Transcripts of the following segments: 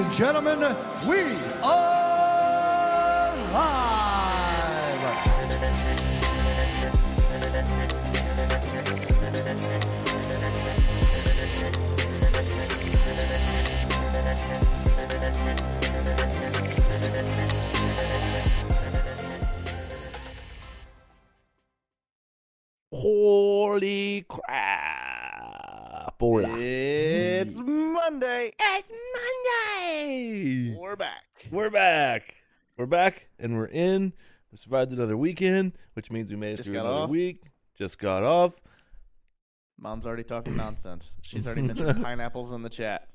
And gentlemen, we are We're back, and we're in. We survived another weekend, which means we made it Just through got another off. week. Just got off. Mom's already talking nonsense. She's already mentioned pineapples in the chat.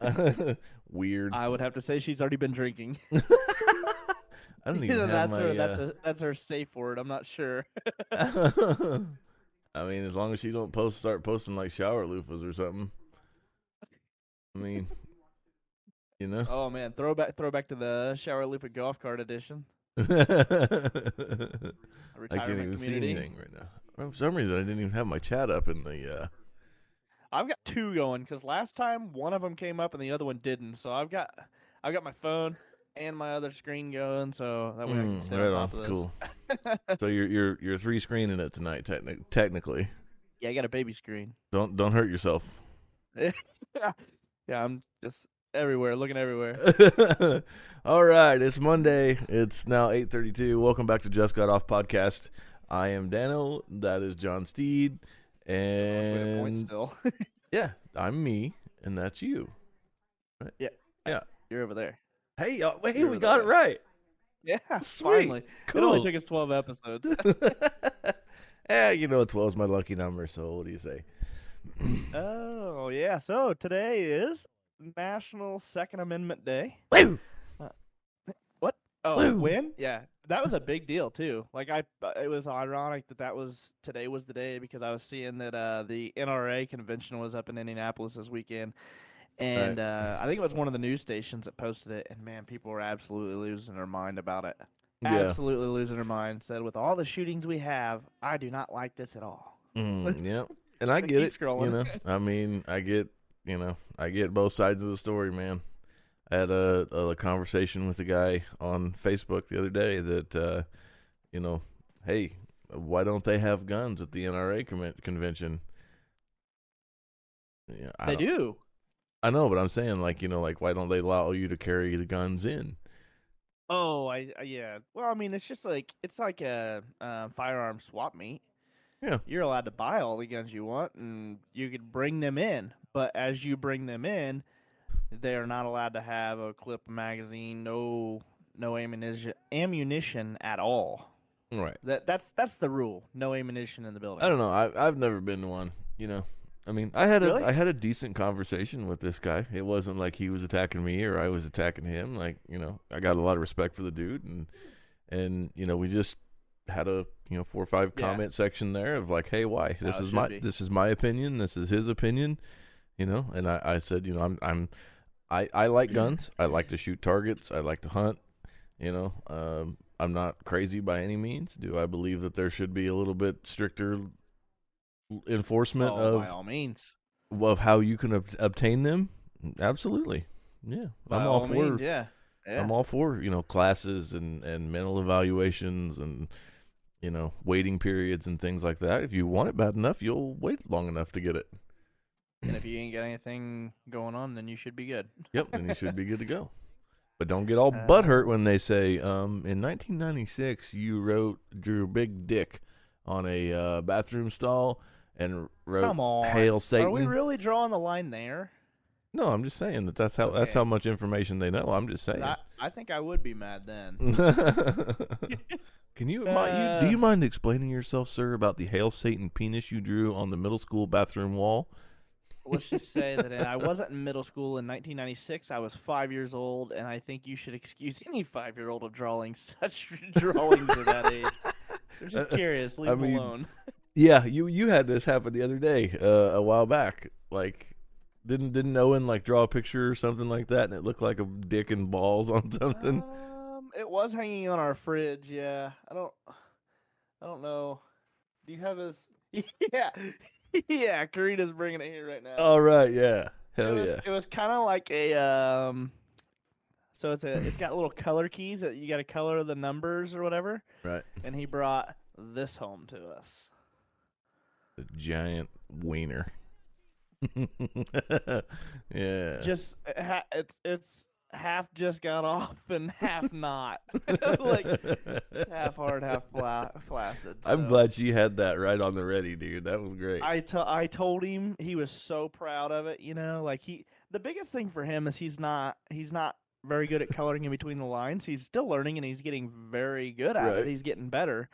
Weird. I would have to say she's already been drinking. I don't even know, have that's my. her. That's uh, a, that's her safe word. I'm not sure. I mean, as long as she don't post, start posting like shower loofahs or something. I mean, you know. oh man, throwback throwback to the shower loop at golf cart edition. I can't even see anything right now. For some reason, I didn't even have my chat up in the. uh I've got two going because last time one of them came up and the other one didn't. So I've got I've got my phone and my other screen going, so that way I can mm, stay right on on. top of this. Cool. so you're you're you're three screening it tonight. Techni- technically, yeah, I got a baby screen. don't don't hurt yourself. yeah, I'm just everywhere, looking everywhere. All right, it's Monday. It's now eight thirty-two. Welcome back to Just Got Off podcast. I am Dano. That is John Steed, Way to point and still. yeah, I'm me, and that's you. Right? Yeah. Yeah. You're over there. Hey, uh, hey, You're we the got it right. Yeah, Sweet. finally. It only Cool. took us 12 episodes. eh, you know, 12 is my lucky number, so what do you say? oh, yeah. So today is National Second Amendment Day. Woo! What? Oh, Woo. when? Yeah, that was a big deal too. Like I, uh, it was ironic that that was today was the day because I was seeing that uh, the NRA convention was up in Indianapolis this weekend, and uh, I think it was one of the news stations that posted it. And man, people were absolutely losing their mind about it. Yeah. Absolutely losing their mind. Said with all the shootings we have, I do not like this at all. Mm, yeah. And I get it. You know, I mean, I get, you know, I get both sides of the story, man. I had a, a conversation with a guy on Facebook the other day that, uh, you know, hey, why don't they have guns at the NRA con- convention? Yeah, I they do. I know, but I'm saying, like, you know, like, why don't they allow you to carry the guns in? Oh, I, I yeah. Well, I mean, it's just like it's like a uh, firearm swap meet. Yeah. You're allowed to buy all the guns you want, and you can bring them in. But as you bring them in, they are not allowed to have a clip magazine, no, no ammunition, ammunition at all. Right. That that's that's the rule. No ammunition in the building. I don't know. I I've never been to one. You know, I mean, I had a Really? I had a decent conversation with this guy. It wasn't like he was attacking me or I was attacking him. Like you know, I got a lot of respect for the dude, and and you know, we just had a you know four or five Yeah. comment section there of like, hey, why this is my be. this is my opinion. This is his opinion. You know, and I I said, you know, I'm I'm I I like guns. I like to shoot targets. I like to hunt. You know, um, I'm not crazy by any means. Do I believe that there should be a little bit stricter enforcement Oh, by of all means. of how you can ob- obtain them? Absolutely. Yeah, By I'm all, all for. means, yeah. Yeah. I'm all for you know classes and and mental evaluations and you know waiting periods and things like that. If you want it bad enough, you'll wait long enough to get it. and if you ain't got anything going on, then you should be good. Yep, then you should be good to go. But don't get all Uh, butthurt when they say, um, in 1996, you wrote, drew a big dick on a uh, bathroom stall and wrote, Come on. Hail Satan. Are we really drawing the line there? no, I'm just saying that that's how, that's how much information they know. I'm just saying. I, I think I would be mad then. Can you, mi- you, Uh, do you mind explaining yourself, sir, about the Hail Satan penis you drew on the middle school bathroom wall? Let's just say that I wasn't in middle school in 1996. I was five years old, and I think you should excuse any five-year-old of drawing such drawings at that age. I'm just Uh, curious. Leave I mean, alone. Yeah, you you had this happen the other day, uh, a while back. Like, didn't didn't Owen like draw a picture or something like that, and it looked like a dick and balls on something? Um, it was hanging on our fridge. Yeah, I don't, I don't know. Do you have his? Yeah, yeah. Karina's bringing it here right now. All right, yeah. Hell it was, yeah. It was kind of like a um. So it's a it's got little color keys that you got to color the numbers or whatever. Right. And he brought this home to us. The giant wiener. yeah. Just it's it's half just got off and half not. like half hard, half fla- flaccid. I'm glad you had that right on the ready, dude. That was great. I told him he was so proud of it. You know, like he the biggest thing for him is he's not he's not very good at coloring in between the lines. He's still learning and he's getting very good at Right. it. He's getting better.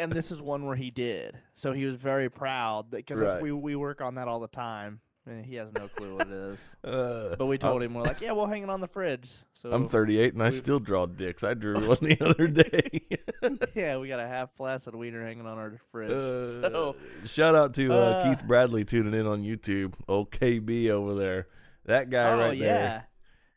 And this is one where he did. So he was very proud because Right. we we work on that all the time. And he has no clue what it is. Uh, But we told him we're like, yeah, we'll hang it on the fridge. So I'm 38 and I still draw dicks. I drew one the other day. yeah, we got a half flaccid wiener hanging on our fridge. Uh, so shout out to uh, uh, Keith Bradley tuning in on YouTube. Old KB over there. That guy oh right yeah. there.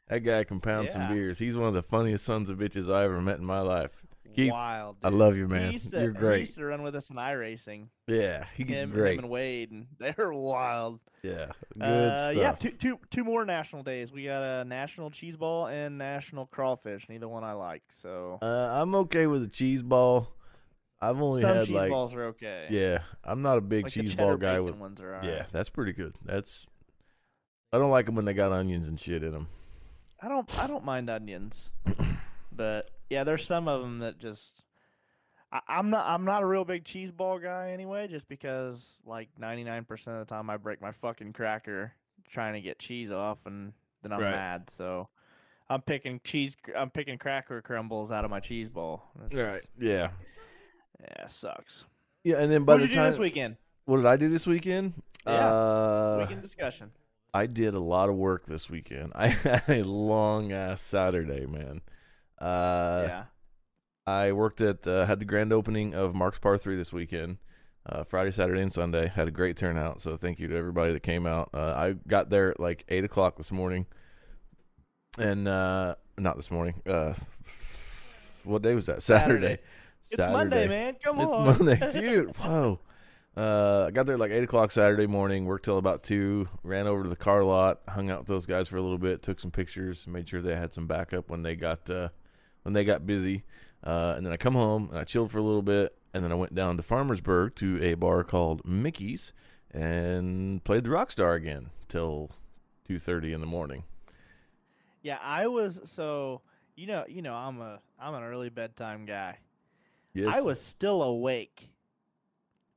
That guy can pound some beers. He's one of the funniest sons of bitches I ever met in my life. Keith, Wild. I love you, He man. to- You're He great. used to run with us in iRacing. Yeah, he's him, great. him and Wade, and they're wild. yeah, good uh, stuff. Yeah, two, two, two more national days. We got a national cheese ball and national crawfish. Neither one I like. So Uh, I'm okay with a cheese ball. I've only some had cheese like balls are okay. yeah. I'm not a big like cheese ball guy with ones are. yeah. That's pretty good. That's I don't like them when they got onions and shit in them. I don't. I don't mind onions, but yeah, there's some of them that just. I, I'm not. I'm not a real big cheese ball guy anyway. Just because like 99% of the time I break my fucking cracker trying to get cheese off, and then I'm Right. mad. So. I'm picking cheese. I'm picking cracker crumbles out of my cheese ball. It's just- Yeah. Yeah, sucks. Yeah, and then by What the did you do time this weekend? what did I do this weekend? Yeah, Uh, weekend discussion. I did a lot of work this weekend. I had a long ass Saturday, man. Uh, yeah. I worked at uh, had the grand opening of Mark's Par Three this weekend, uh, Friday, Saturday, and Sunday. Had a great turnout, so thank you to everybody that came out. Uh, I got there at like eight o'clock this morning, and uh, not this morning. Uh, what day was that? Saturday. It's Monday, man. Come on. It's. Monday, dude. Whoa. Uh, I got there like eight o'clock Saturday morning. Worked till about two. Ran over to the car lot. Hung out with those guys for a little bit. Took some pictures. Made sure they had some backup when they got uh, when they got busy. Uh, and then I come home and I chilled for a little bit. And then I went down to Farmersburg to a bar called Mickey's and played the Rockstar again till two thirty in the morning. Yeah, I was so you know you know I'm a I'm an early bedtime guy. Yes, I was still awake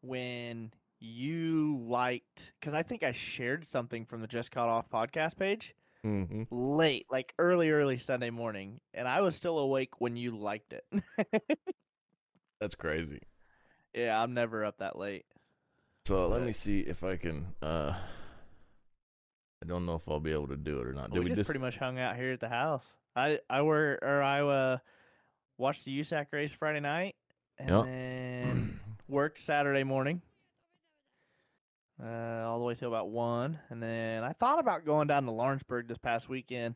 when you liked because I think I shared something from the Just Got Off podcast page hmm late, like early early Sunday morning, and I was still awake when you liked it. That's crazy. yeah, I'm never up that late. So let me see if I can. uh I don't know if I'll be able to do it or not. But Did we, we, just, just? pretty much hung out here at the house. I I were or I uh, watched the USAC race Friday night and Yep. then worked Saturday morning. Uh, all the way till about one, and then I thought about going down to Lawrenceburg this past weekend,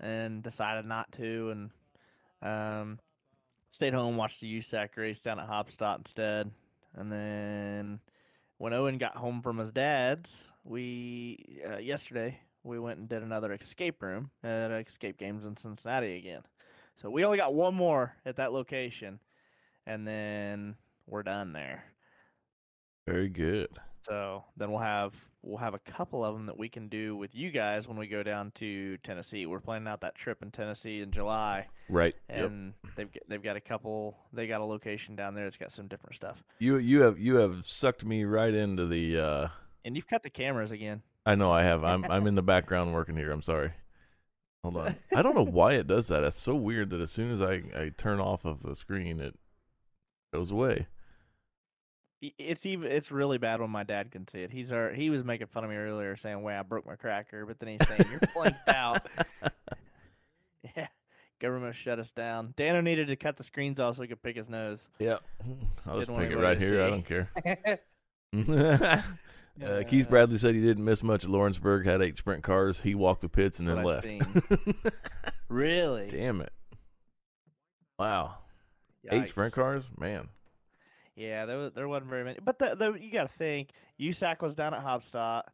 and decided not to, and um, stayed home watched the USAC race down at Haubstadt instead, and then when Owen got home from his dad's, we uh, yesterday we went and did another escape room at Escape Games in Cincinnati again. So we only got one more at that location, and then we're done there. Very good. So then we'll have we'll have a couple of them that we can do with you guys when we go down to Tennessee. We're planning out that trip in Tennessee in July, Right. Yep. and they've got, they've got a couple. They got a location down there that's got some different stuff. You you have you have sucked me right into the. uh And you've cut the cameras again. I know I have. I'm I'm in the background working here. I'm sorry. Hold on. I don't know why it does that. It's so weird that as soon as I I turn off of the screen, it goes away. It's even it's really bad when my dad can see it. He's our, he was making fun of me earlier, saying, "Way I broke my cracker," but then he's saying, "You're blanked out." Yeah, government shut us down. Dano needed to cut the screens off so he could pick his nose. Yep. I'll just pick it right here. I don't care. uh, Keith Bradley said he didn't miss much at Lawrenceburg. Had eight sprint cars. He walked the pits and then left. Really? Damn it! Wow, eight sprint cars, man. Yeah, there was, there wasn't very many. But the, the, you got to think USAC was down at Haubstadt,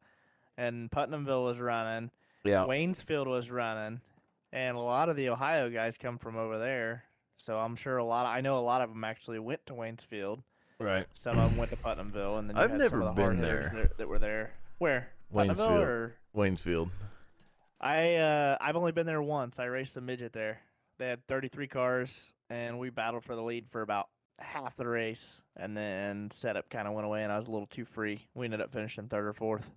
and Putnamville was running. Yeah. Waynesfield was running, and a lot of the Ohio guys come from over there. So I'm sure a lot. Of, I know a lot of them actually went to Waynesfield. Right. Some of them went to Putnamville, and then I've never some of the been there. That, that were there. Where? Waynesfield. or Waynesfield. I uh, I've only been there once. I raced a midget there. They had 33 cars, and we battled for the lead for about half the race, and then setup kind of went away, and I was a little too free. We ended up finishing third or fourth.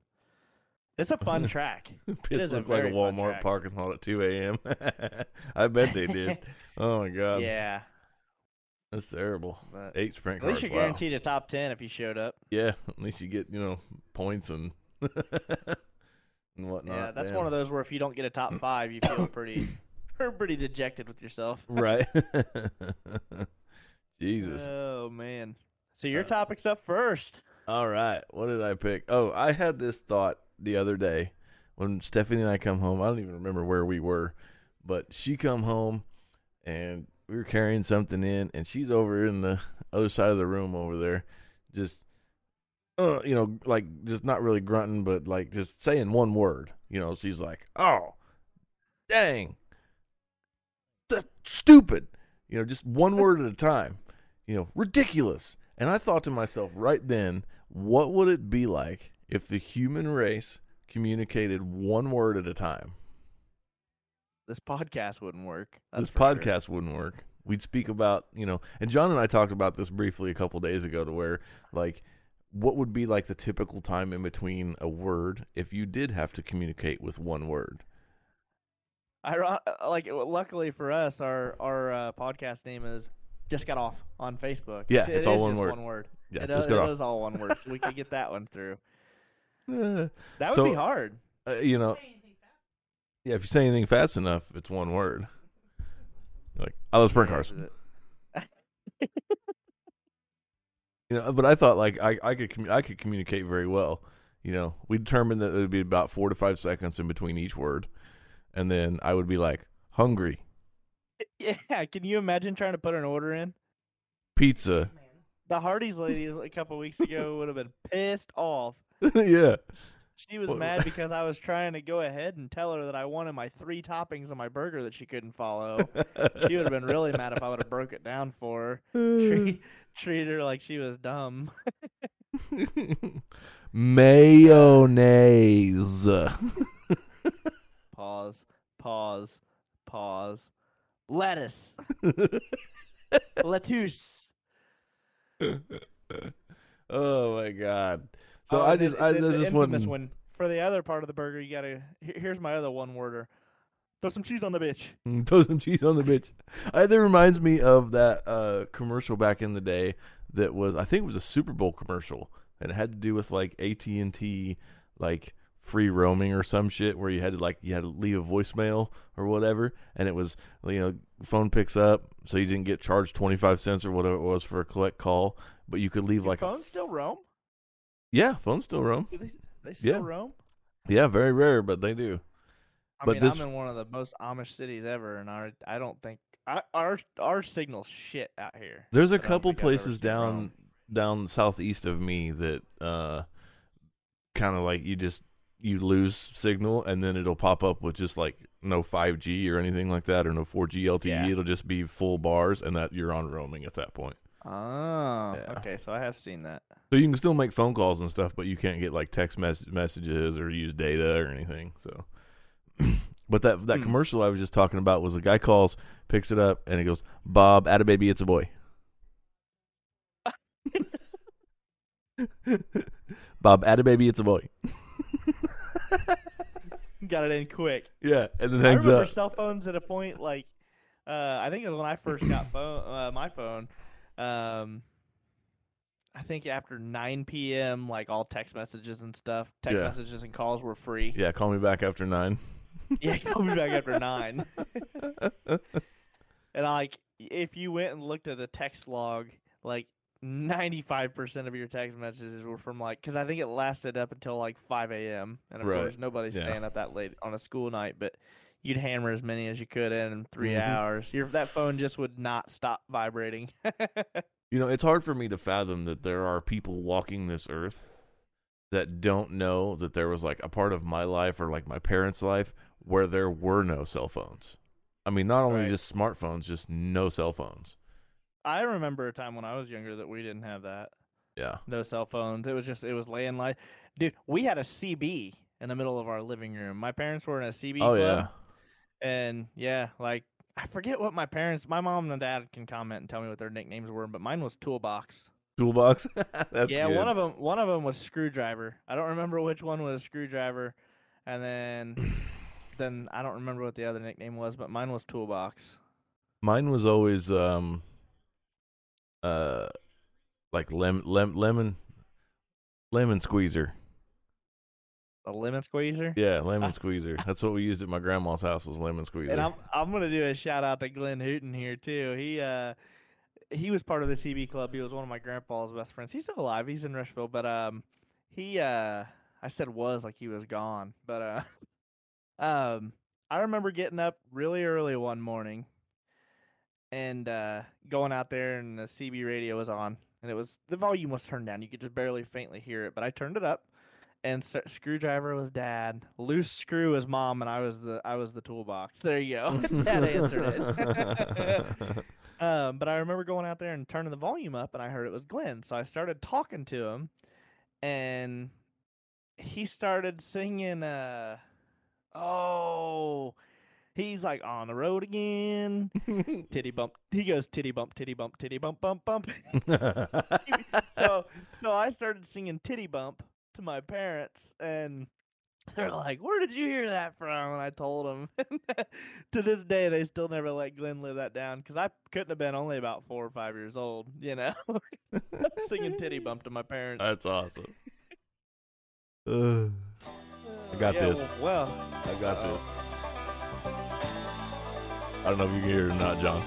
It's a fun track. Pits is a look like a Walmart parking lot at 2 a.m. I bet they did. Oh my god, yeah, that's terrible. but Eight sprint cars. at least you're wow. guaranteed a top 10 if you showed up. Yeah, at least you get you know points and and whatnot. yeah, that's Damn. one of those where if you don't get a top five, you feel pretty pretty dejected with yourself. right. Jesus. Oh man. So your Uh, topic's up first. All right. What did I pick? Oh, I had this thought the other day when Stephanie and I come home. I don't even remember where we were, but she come home and we were carrying something in, and she's over in the other side of the room over there, just, uh, you know, like just not really grunting, but like just saying one word. You know, she's like, "Oh, dang, that's stupid." You know, just one word at a time. You know, ridiculous. And I thought to myself right then, what would it be like if the human race communicated one word at a time? This podcast wouldn't work. That's this for sure. podcast wouldn't work. We'd speak about, you know, and John and I talked about this briefly a couple days ago to where, like, what would be like the typical time in between a word if you did have to communicate with one word? Iron- uh, like luckily for us, our our uh, podcast name is just got off on Facebook. Yeah, It it's all one word. One word. Yeah, it, just got it off. is all one word, so we could get that one through. Uh, That would So- be hard. uh, you know, yeah, if you say anything fast enough, it's one word. Like, I love sprint cars. You know, but I thought like I I could commu- I could communicate very well. You know, we determined that it would be about four to five seconds in between each word, and then I would be like hungry, Yeah, can you imagine trying to put an order in? pizza, The Hardee's lady a couple weeks ago would have been pissed off. yeah, She was mad because I was trying to go ahead and tell her that I wanted my three toppings on my burger that she couldn't follow. she would have been really mad if I would have broke it down for her. Treat, treat her like she was dumb. mayonnaise. Pause. Pause. Pause. Lettuce. Lettuce. oh my god! So Oh, I just then I the- this the just infamous one for the other part of the burger. You gotta. Here's my other one worder. Throw some cheese on the bitch. Mm, Throw some cheese on the bitch. Uh, that reminds me of that uh, commercial back in the day that was I think it was a Super Bowl commercial, and it had to do with like AT and T, like free roaming or some shit, where you had to like you had to leave a voicemail or whatever, and it was you know phone picks up, so you didn't get charged twenty five cents or whatever it was for a collect call, but you could leave Do like a phones still roam? yeah phone still roam. They, they still Yeah. roam? Yeah, very rare, but they do. I But mean, this- I'm in one of the most Amish cities ever, and our I don't think I, our our signal's shit out here. There's a couple think I've ever places down down southeast of me that uh kind of like you just you lose signal and then it'll pop up with just like no 5G or anything like that or no 4G LTE. Yeah. It'll just be full bars and that you're on roaming at that point. Oh, Yeah. okay. So I have seen that. So you can still make phone calls and stuff, but you can't get like text mes- messages or use data or anything. So, but that that Hmm. commercial I was just talking about was a guy calls, picks it up, and he goes, "Bob, add a baby, it's a boy." Bob, add a baby, it's a boy. Got it in quick. Yeah, and then I hangs remember up. cell phones at a point like uh, I think it was when I first got phone uh, my phone. Um, I think after 9 p.m., like all text messages and stuff, text Yeah. messages and calls were free. Yeah, call me back after nine. Yeah, call me back after nine. and like, if you went and looked at the text log, like 95% of your text messages were from like, because I think it lasted up until like 5 a.m. And of Right. course, nobody's Yeah. staying up that late on a school night, but you'd hammer as many as you could in 3 Mhm. hours. Your that phone just would not stop vibrating. You know, it's hard for me to fathom that there are people walking this earth that don't know that there was like a part of my life or like my parents' life where there were no cell phones. I mean, not only Right. just smartphones, just no cell phones. I remember a time when I was younger that we didn't have that. Yeah. No cell phones. It was just it was landline. Dude, we had a CB in the middle of our living room. My parents were in a CB Oh club. yeah. And yeah, like I forget what my parents, my mom and dad can comment and tell me what their nicknames were, but mine was Toolbox. Toolbox. That's yeah, good. one of them, one of them was Screwdriver. I don't remember which one was Screwdriver, and then, then I don't remember what the other nickname was, but mine was Toolbox. Mine was always um uh like lem, lem, lemon lemon squeezer. A lemon squeezer. Yeah, lemon squeezer. That's what we used at my grandma's house was lemon squeezer. And I'm I'm gonna do a shout out to Glenn Hooten here too. He uh he was part of the CB club. He was one of my grandpa's best friends. He's still alive. He's in Rushville, but um he uh I said was like he was gone, but uh um I remember getting up really early one morning and uh going out there and the CB radio was on and it was the volume was turned down. You could just barely faintly hear it, but I turned it up and st- screwdriver was dad, loose screw was mom, and I was the I was the toolbox. There you go. dad answered it. um, but I remember going out there and turning the volume up, and I heard it was Glenn. So I started talking to him, and he started singing. Uh, oh, he's like on the road again. titty bump. He goes titty bump, titty bump, titty bump, bump, bump. so so I started singing Titty Bump to my parents, and they're like, "Where did you hear that from?" And I told them. to this day, they still never let Glenn live that down because I couldn't have been only about four or five years old, you know, singing Titty Bump to my parents. That's awesome. Uh, I got Yeah, this. Well, I got Uh-oh. this. I don't know if you can hear it or not, John.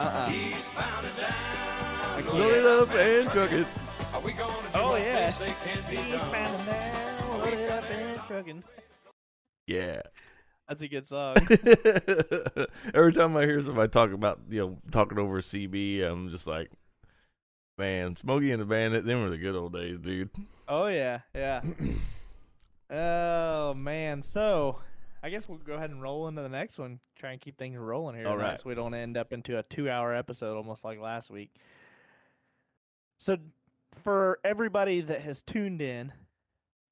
uh-uh. I oh, can't. Load it up and truck it. Oh yeah. He's pounding down, loaded up and trucking. Yeah. That's a good song. Every time I hear somebody talk about, you know, talking over CB, I'm just like, man, Smokey and the Bandit, them were the good old days, dude. Oh yeah, yeah. oh man, so I guess we'll go ahead and roll into the next one. Try and keep things rolling here, All right. so we don't end up into a two-hour episode almost like last week. So, for everybody that has tuned in,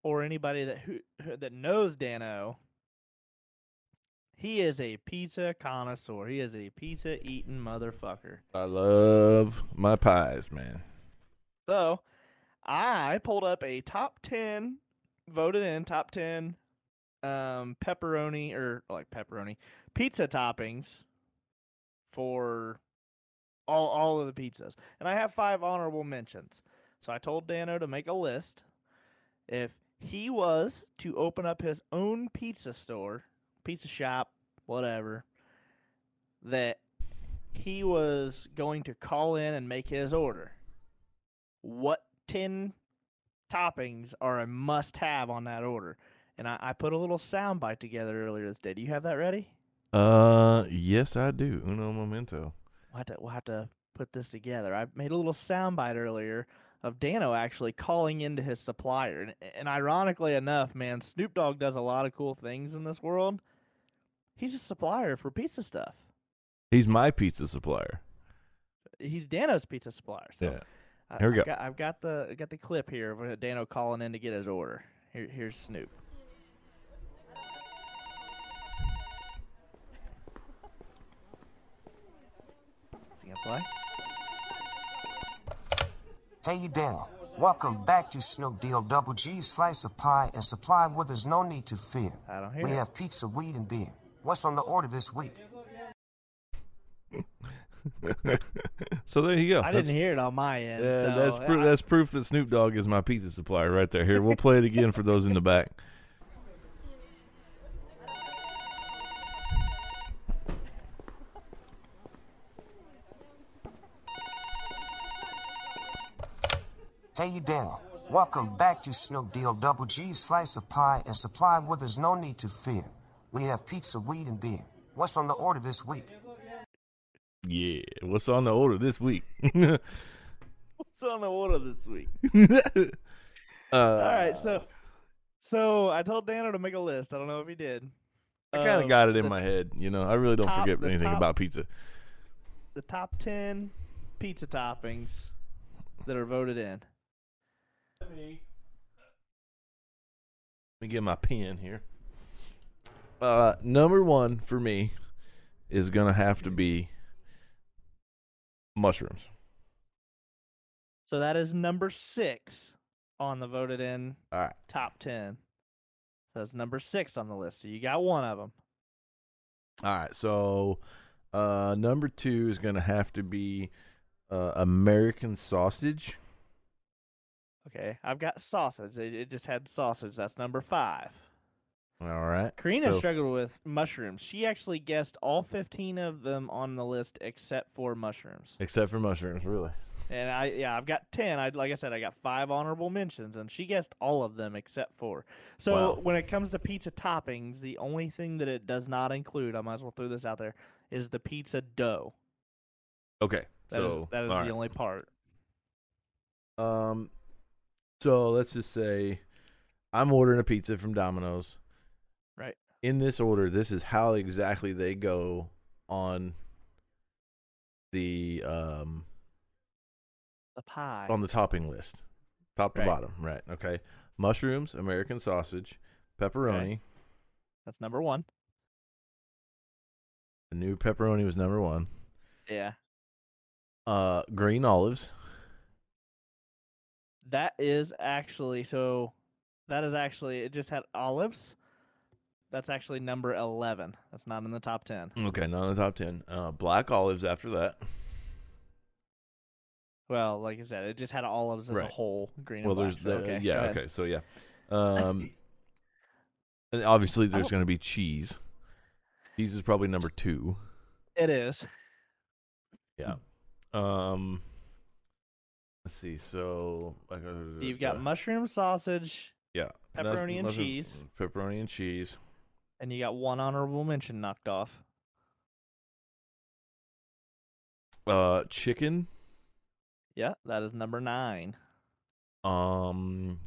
or anybody that who, who that knows Dano, he is a pizza connoisseur. He is a pizza eating motherfucker. I love my pies, man. So, I pulled up a top 10 voted in top 10 um pepperoni or like pepperoni pizza toppings for all all of the pizzas. And I have five honorable mentions. So I told Dano to make a list. If he was to open up his own pizza store, pizza shop, whatever, that he was going to call in and make his order what 10 toppings are a must have on that order. And I, I put a little soundbite together earlier this day. Do you have that ready? Uh, yes, I do. Uno momento. We'll have to, we'll have to put this together. I made a little soundbite earlier of Dano actually calling into his supplier. And, and ironically enough, man, Snoop Dogg does a lot of cool things in this world. He's a supplier for pizza stuff. He's my pizza supplier. He's Dano's pizza supplier. So Yeah. Here we I've go. Got, I've got the I got the clip here of Dano calling in to get his order. Here, here's Snoop. You? Hey, you Daniel. Welcome back to Snoop D-O Double G Slice of Pie and Supply where there's no need to fear. I don't hear We it. have pizza, weed, and beer. What's on the order this week? so there you go. I That's- didn't hear it on my end. Yeah, so that's proof. I- That's proof that Snoop Dogg is my pizza supplier right there. Here, we'll play it again for those in the back. Hey, you Daniel. Welcome back to Snoop D-O Double G Slice of Pie and Supply where there's no need to fear. We have pizza, weed, and beer. What's on the order this week? Yeah, what's on the order this week? What's on the order this week? Uh, All right, so so I told Dano to make a list. I don't know if he did. I kind of of got it in the- my head. You know, I really don't top- forget anything top- about pizza. the top ten pizza toppings that are voted in. Let me get my pen here. Uh, number one for me is gonna have to be mushrooms. So that is number six on the voted in All right. top ten. So That's number six on the list. So you got one of them. All right. So, uh, number two is gonna have to be uh, American sausage. Okay, I've got sausage. It, it just had sausage. That's number five. All right. Karina So- struggled with mushrooms. She actually guessed all 15 of them on the list except for mushrooms. Except for mushrooms, really. And I, yeah, I've got 10. I, like I said, I got five honorable mentions, and she guessed all of them except for. So Wow. when it comes to pizza toppings, the only thing that it does not include, I might as well throw this out there, is the pizza dough. Okay. That is so that is the right. only part. Um, so let's just say I'm ordering a pizza from Domino's. Right. In this order, this is how exactly they go on the um The pie. on the topping list, top to Right. bottom. Right. Okay. Mushrooms, American sausage, pepperoni. That's number one. The new pepperoni was number one. Yeah. Uh, green olives. That is actually so. That is actually it. Just had olives. That's actually number eleven. That's not in the top ten. Okay, not in the top ten. Uh, black olives after that. Well, like I said, it just had olives as Right. a whole. Green well, and there's black. so, the, okay, yeah, okay, so yeah, um, and obviously there's going to be cheese. Cheese is probably number two. It is. Yeah. Um, let's see. So like, uh, So you've got uh, mushroom sausage, yeah, pepperoni and mushroom- cheese. Pepperoni and cheese. and you got one honorable mention knocked off. Uh, chicken. Yeah, that is number nine. Um,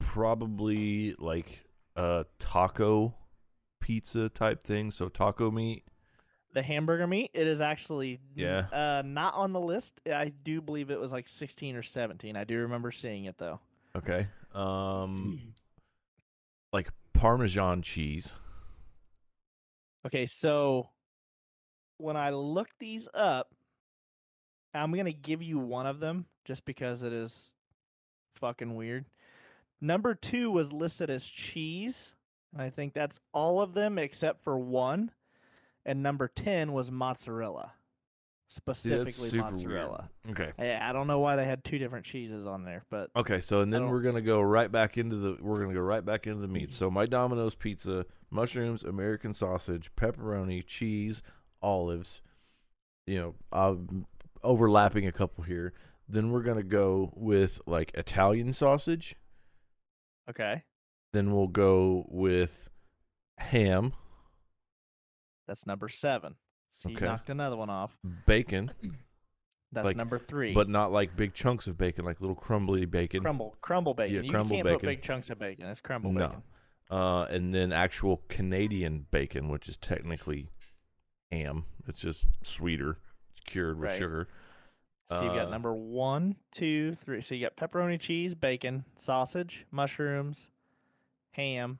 probably like a taco pizza type thing. So taco meat. The hamburger meat, it is actually Yeah. uh, not on the list. I do believe it was like sixteen or seventeen. I do remember seeing it though. Okay. Um, like Parmesan cheese. Okay, so when I look these up, I'm gonna give you one of them just because it is fucking weird. Number two was listed as cheese, and I think that's all of them except for one. And number ten was mozzarella, specifically mozzarella. weird. Okay. Yeah, I don't know why they had two different cheeses on there, but Okay, so and then we're gonna go right back into the we're gonna go right back into the meat. So my Domino's pizza, mushrooms, American sausage, pepperoni, cheese, olives. You know, I'm overlapping a couple here. Then we're gonna go with like Italian sausage. okay, Then we'll go with ham, that's number seven. So you Okay. knocked another one off. bacon, That's Like, number three. but not like big chunks of bacon, like little crumbly bacon. crumble, crumble bacon. Yeah, you crumble can't bacon. put big chunks of bacon. It's crumble No. bacon. uh, and then actual Canadian bacon, which is technically ham. It's just sweeter. It's cured with Right. sugar. So you've got Uh, number one, two, three. So you got pepperoni, cheese, bacon, sausage, mushrooms, ham,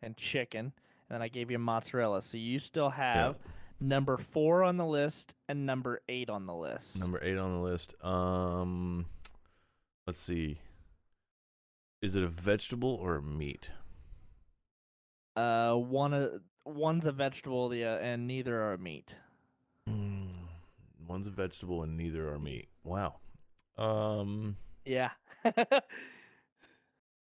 and chicken. And then I gave you mozzarella. So you still have number four on the list and number eight on the list. Number eight on the list. Um, let's see. Is it a vegetable or a meat? Uh, one uh, one's a vegetable, the uh, and neither are a meat. Mm, one's a vegetable and neither are meat. Wow. Um, Yeah.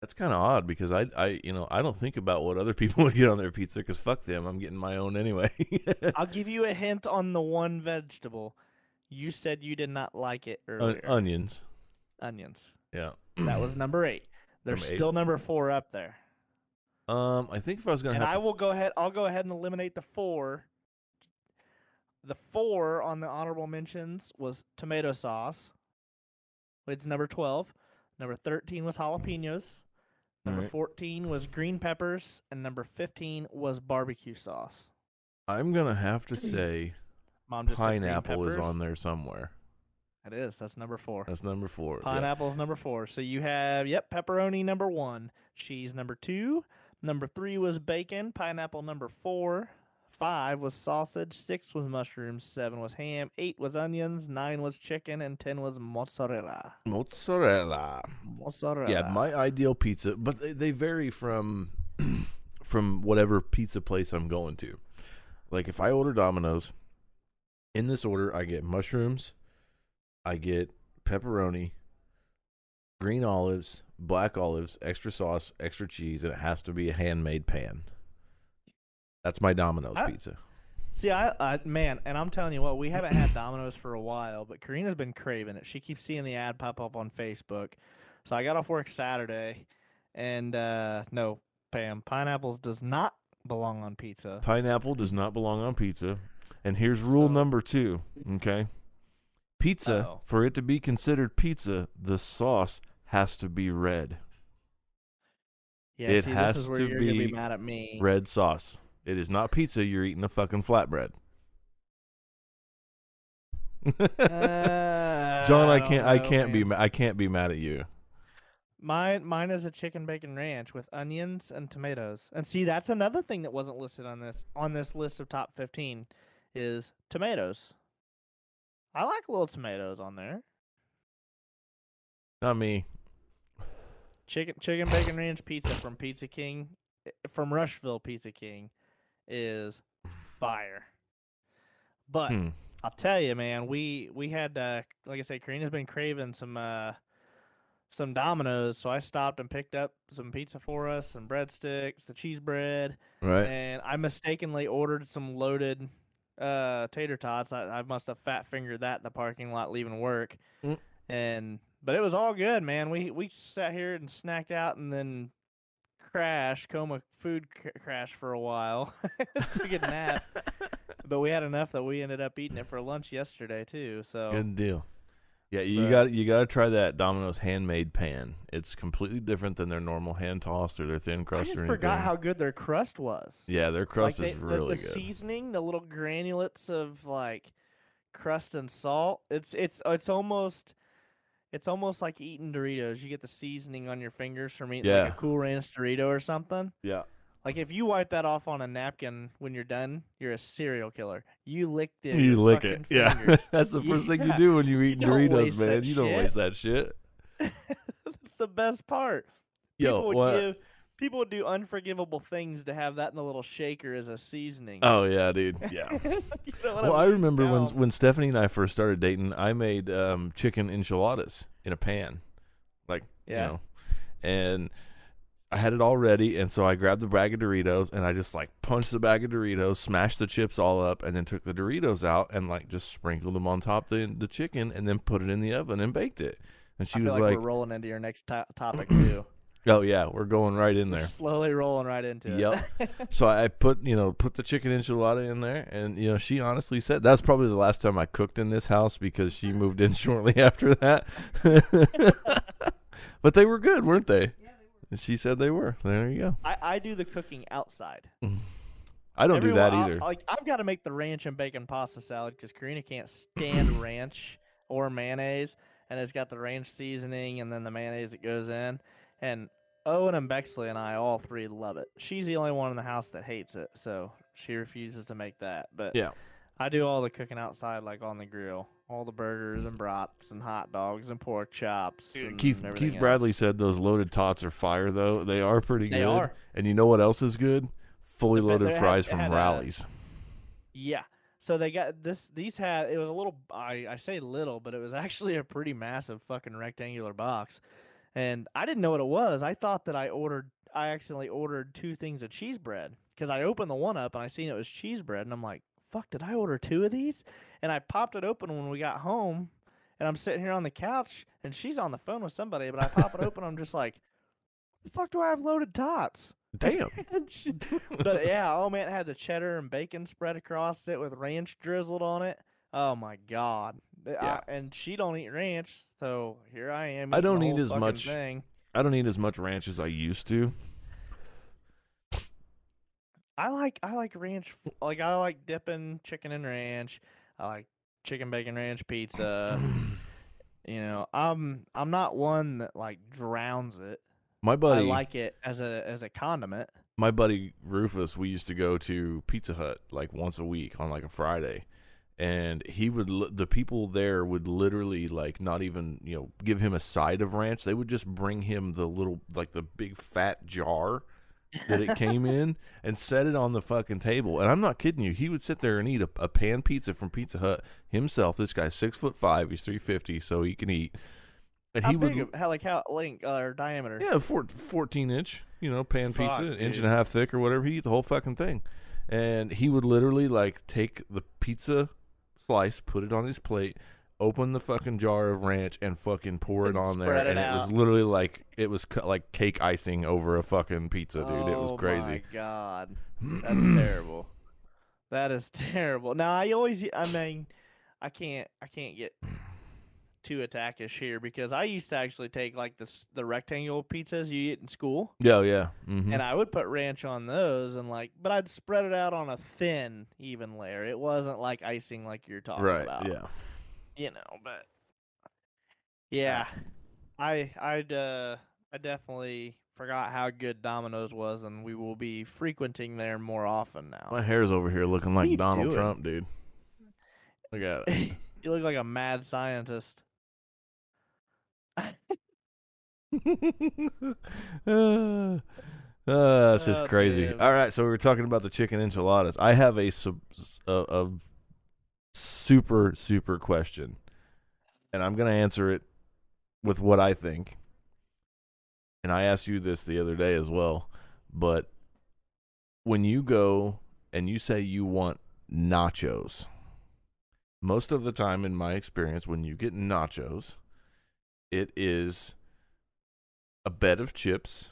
that's kind of odd because I, I, you know, I don't think about what other people would get on their pizza because fuck them. I'm getting my own anyway. I'll give you a hint on the one vegetable. You said you did not like it On- onions. Onions. Yeah. That was number eight. There's Number eight? still number four up there. Um, I think if I was gonna And have I to will go ahead. I'll go ahead and eliminate the four. The four on the honorable mentions was tomato sauce. It's number twelve. Number 13 was jalapenos. Number Right. 14 was green peppers, and number 15 was barbecue sauce. I'm gonna have to say Mom just pineapple is on there somewhere. It is. That's number four. That's number four. yeah. Number four. So you have yep, pepperoni number one, cheese number two, number three was bacon, pineapple number four, five was sausage, six was mushrooms, seven was ham, eight was onions, nine was chicken, and ten was mozzarella. Mozzarella. Mozzarella. Yeah, my ideal pizza, but they, they vary from from whatever pizza place I'm going to. Like if I order Domino's, in this order, I get mushrooms, I get pepperoni, green olives, black olives, extra sauce, extra cheese, and it has to be a handmade pan. That's my Domino's I- pizza. See, I, I man, and I'm telling you what, we haven't had Domino's for a while, but Karina's been craving it. She keeps seeing the ad pop up on Facebook. So I got off work Saturday, and uh no, Pam, pineapples does not belong on pizza. Pineapple does not belong on pizza. And here's rule So- number two. Okay. Pizza, Uh-oh. for it to be considered pizza, the sauce has to be red. Yeah, It see, has this is where to you're gonna be be mad at me. Red sauce. It is not pizza. You're eating a fucking flatbread. Uh, John, I can't. I know, can't be. man. ma- I can't be mad at you. Mine, mine is a chicken bacon ranch with onions and tomatoes. And see, that's another thing that wasn't listed on this on this list of top fifteen, is tomatoes. I like little tomatoes on there. Not me. Chicken chicken bacon ranch pizza from Pizza King, eh, from Rushville Pizza King, is fire. But Hmm. I'll tell you, man, we we had uh, like I said, Karina's been craving some uh some Domino's, so I stopped and picked up some pizza for us, some breadsticks, the cheese bread, Right. and I mistakenly ordered some loaded uh tater tots. I, I must have fat fingered that in the parking lot leaving work, Mm. and but it was all good, man. We we sat here and snacked out, and then crashed, coma food cr- crash for a while. Took a nap, but we had enough that we ended up eating it for lunch yesterday too. So Good deal. Yeah, you But- got you got to try that Domino's handmade pan. It's completely different than their normal hand tossed or their thin I crust just or anything. forgot how good their crust was. yeah, their crust like is they- really the, the good. seasoning, the little granulates of like crust and salt. It's it's it's almost it's almost like eating Doritos. You get the seasoning on your fingers from eating like a Cool Ranch Dorito or something. yeah. Like if you wipe that off on a napkin when you're done, you're a serial killer. You lick it. You lick it. fucking Yeah. That's the first thing you do when you eat You Doritos, man. You don't waste that shit. That's the best part. Yo, people would what? give people would do unforgivable things to have that in the little shaker as a seasoning. Oh yeah, dude. Yeah. You know well, I mean? remember when when Stephanie and I first started dating, I made um, chicken enchiladas in a pan, like Yeah. you know, and I had it all ready, and so I grabbed the bag of Doritos and I just like punched the bag of Doritos, smashed the chips all up, and then took the Doritos out and like just sprinkled them on top the the chicken, and then put it in the oven and baked it. And she I feel was like, like, we're rolling into your next to- topic too. "Oh yeah, we're going right in We're there." slowly rolling right into Yep. it. Yep. so I put, you know, put the chicken enchilada in there, and you know, she honestly said that's probably the last time I cooked in this house because she moved in shortly after that. but they were good, weren't they? Yeah, they And She said they were. There you go. I, I do the cooking outside. I don't Every do that either. I'll- Like I've got to make the ranch and bacon pasta salad because Karina can't stand ranch or mayonnaise, and it's got the ranch seasoning and then the mayonnaise that goes in. And Owen and Bexley and I all three love it. She's the only one in the house that hates it, so she refuses to make that. But yeah. I do all the cooking outside, like on the grill, all the burgers and brats and hot dogs and pork chops. And Keith everything Keith Bradley else. said those loaded tots are fire though. They are pretty They good. are. And you know what else is good? Fully loaded they had- fries they from had, uh, Rally's. Yeah. So they got this. These had it was a little. I I say little, but it was actually a pretty massive fucking rectangular box, and I didn't know what it was. I thought that I ordered. I accidentally ordered two things of cheese bread because I opened the one up and I seen it was cheese bread, and I'm like, "Fuck! Did I order two of these?" And I popped it open when we got home, and I'm sitting here on the couch, and she's on the phone with somebody, but I pop it open, I'm just like, "The fuck do I have loaded tots?" Damn. But yeah, oh man, it had the cheddar and bacon spread across it with ranch drizzled on it. Oh my god, I- Yeah. and she don't eat ranch, so here I am. I don't eat as much- Thing. I don't eat as much ranch as I used to. I like I like ranch. Like I like dipping chicken in ranch. I like chicken bacon ranch pizza. you know, I'm I'm not one that like drowns it. My buddy, I like it as a as a condiment. my buddy Rufus, we used to go to Pizza Hut like once a week on like a Friday, and he would li- the people there would literally like not even you know give him a side of ranch. They would just bring him the little like the big fat jar that it came in and set it on the fucking table. And I'm not kidding you. He would sit there and eat a, a pan pizza from Pizza Hut himself. This guy's six foot five. He's three fifty, so he can eat. And How he would big? of- how like how length uh, or diameter? yeah, four, 14 inch, you know, pan Fuck, pizza, an inch dude. and a half thick or whatever. He eat the whole fucking thing. And he would literally like take the pizza slice, put it on his plate, open the fucking jar of ranch, and fucking pour it And on there. spread it and it was out. literally like it was cu- like cake icing over a fucking pizza, dude. it was Oh crazy. my god, that's terrible. That is terrible. Now I always, I mean, I can't, I can't get too attackish here because I used to actually take like the the rectangle pizzas you eat in school, Yeah, yeah. hmm and I would put ranch on those, and like, but I'd spread it out on a thin, even layer. It wasn't like icing like you're talking right. about. Yeah. you know, but yeah, I I'd uh I definitely forgot how good Domino's was, and we will be frequenting there more often now. My hair's over here looking like Donald doing? Trump, dude. Look at it. you look like a mad scientist. Uh, uh, that's just Oh, crazy. damn. All right, so we were talking about the chicken enchiladas. I have a sub, a, a super super question, and I'm gonna answer it with what I think. And I asked you this the other day as well, but when you go and you say you want nachos, most of the time, in my experience, when you get nachos, it is a bed of chips,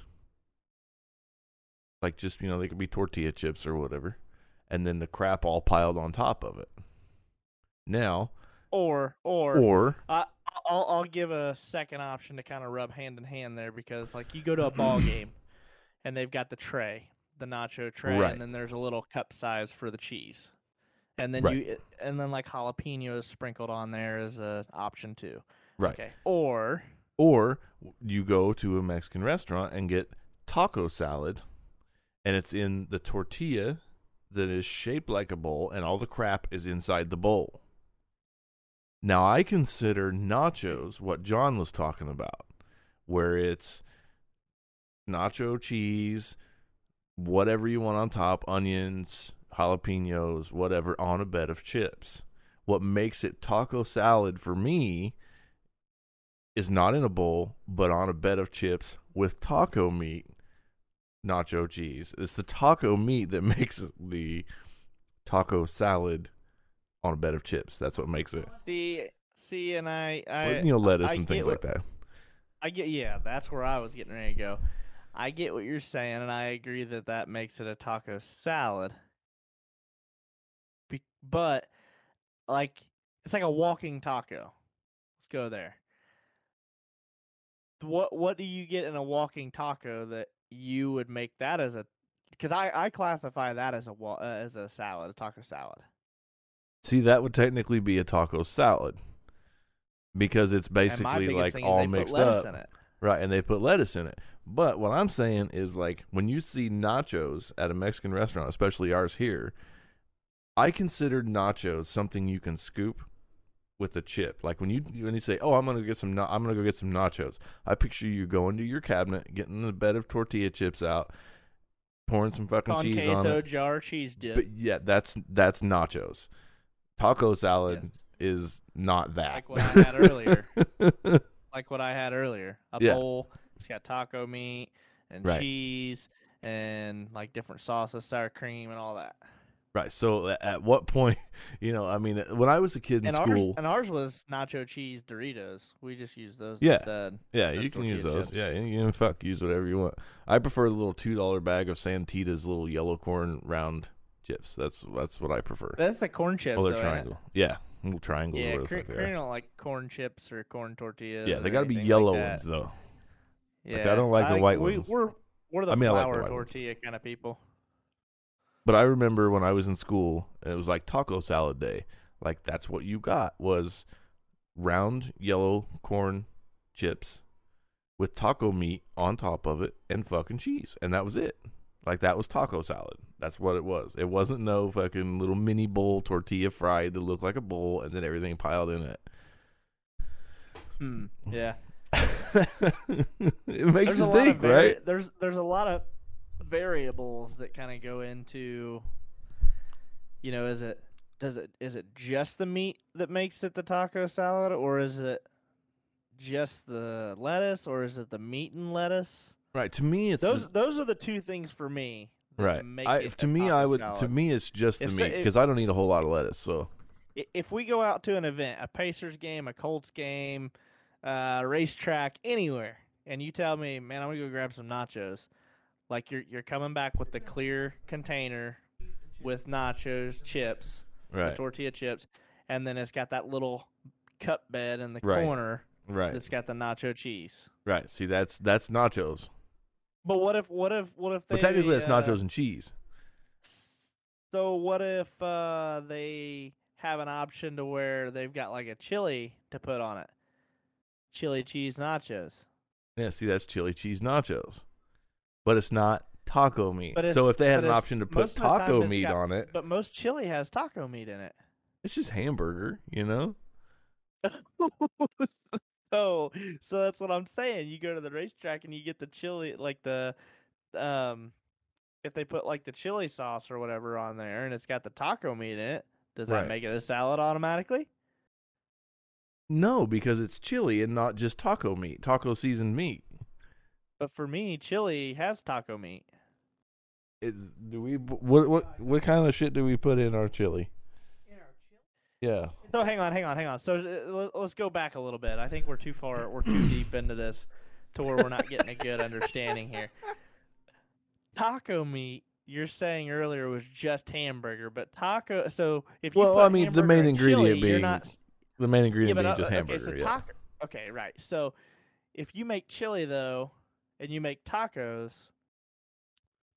like just you know they could be tortilla chips or whatever, and then the crap all piled on top of it. Now, Or or or I I'll I'll give a second option to kind of rub hand in hand there because like you go to a ball game, and they've got the tray, the nacho tray, Right. and then there's a little cup size for the cheese, and then Right. you and then like jalapenos sprinkled on there as a option too. Right, Okay. Or or you go to a Mexican restaurant and get taco salad, and it's in the tortilla that is shaped like a bowl, and all the crap is inside the bowl. Now I consider nachos what John was talking about, where it's nacho cheese, whatever you want on top, onions, jalapenos, whatever, on a bed of chips. What makes it taco salad for me is not in a bowl, but on a bed of chips with taco meat, nacho cheese. It's the taco meat that makes the taco salad on a bed of chips. That's what makes it. see see and I I With, you know, lettuce I and things what- like that. I get yeah, that's where I was getting ready to go. I get what you're saying, and I agree that that makes it a taco salad. Be- but like it's like a walking taco. Let's go there. What what do you get in a walking taco that you would make that as a? Because I I classify that as a uh, as a salad, a taco salad. See, that would technically be a taco salad because it's basically like all mixed up. Right, and they put lettuce in it. But what I'm saying is like when you see nachos at a Mexican restaurant, especially ours here, I consider nachos something you can scoop with a chip. Like when you when you say, "Oh, I'm gonna get some, na- I'm gonna go get some nachos," I picture you going to your cabinet, getting the bed of tortilla chips out, pouring some fucking Con cheese on queso it. jar cheese dip. But yeah, that's that's nachos. Taco salad Yes. is not that. Like what I had earlier. like what I had earlier. A Yeah. bowl. It's got taco meat and Right. cheese and like different sauces, sour cream, and all that. Right. So at what point, you know, I mean, when I was a kid in And ours, school, and ours was nacho cheese Doritos. We just used those Yeah. instead. yeah, you can use those. chips. Yeah, you can fuck use whatever you want. I prefer the little two dollar bag of Santitas little yellow corn round chips. That's that's what I prefer. That's the corn chips. oh, they're though, triangle. Yeah, little triangles. Yeah, Karina, fuck they are. Karina don't like corn chips or corn tortillas. Yeah, they got to be yellow like ones though. Yeah, Like, I don't like the white we, ones. We're we're the I mean, I like the flour ones. tortilla kind of people. But I remember when I was in school, it was like taco salad day. Like that's what you got was round yellow corn chips with taco meat on top of it and fucking cheese, and that was it. Like that was taco salad. That's what it was. It wasn't no fucking little mini bowl tortilla fried to look like a bowl and then everything piled in it. Hmm. Yeah. it makes there's you think, vari- right? There's there's a lot of variables that kind of go into. You know, is it does it is it just the meat that makes it the taco salad, or is it just the lettuce, or is it the meat and lettuce? Right. To me, it's Those those are the two things for me. that right. I, to me, I would. To me, it's just the so- meat because I don't eat a whole lot of lettuce. So if we go out to an event, a Pacers game, a Colts game, uh, racetrack, anywhere, and you tell me, man, I'm gonna go grab some nachos, like you're you're coming back with the clear container with nachos, chips, the right, tortilla chips, and then it's got that little cup bed in the Right. corner right, that's got the nacho cheese. right. See, that's that's nachos. But what if what if what if they But technically, it's uh, nachos and cheese. So what if uh, they have an option to where they've got like a chili to put on it? Chili cheese nachos. Yeah, see, that's chili cheese nachos, but it's not taco meat. So if they had an option to put most of the time taco meat got- on it, But most chili has taco meat in it. it's just hamburger. You know? oh, so that's what I'm saying. You go to the racetrack and you get the chili, like the, um, if they put like the chili sauce or whatever on there, and it's got the taco meat in it, does that make it a salad automatically? No, because it's chili and not just taco meat, taco seasoned meat. But for me, chili has taco meat. It, do we? What what what kind of shit do we put in our chili? Yeah. So hang on, hang on, hang on. So uh, let- let's go back a little bit. I think we're too far, we're too deep into this to where we're not getting a good understanding here. Taco meat, you're saying earlier was just hamburger, but taco. So if you Well, put I mean, the main and ingredient chili, being not, The main ingredient but being uh, just okay, hamburger. so yeah. taco. Okay, right. So if you make chili though, and you make tacos,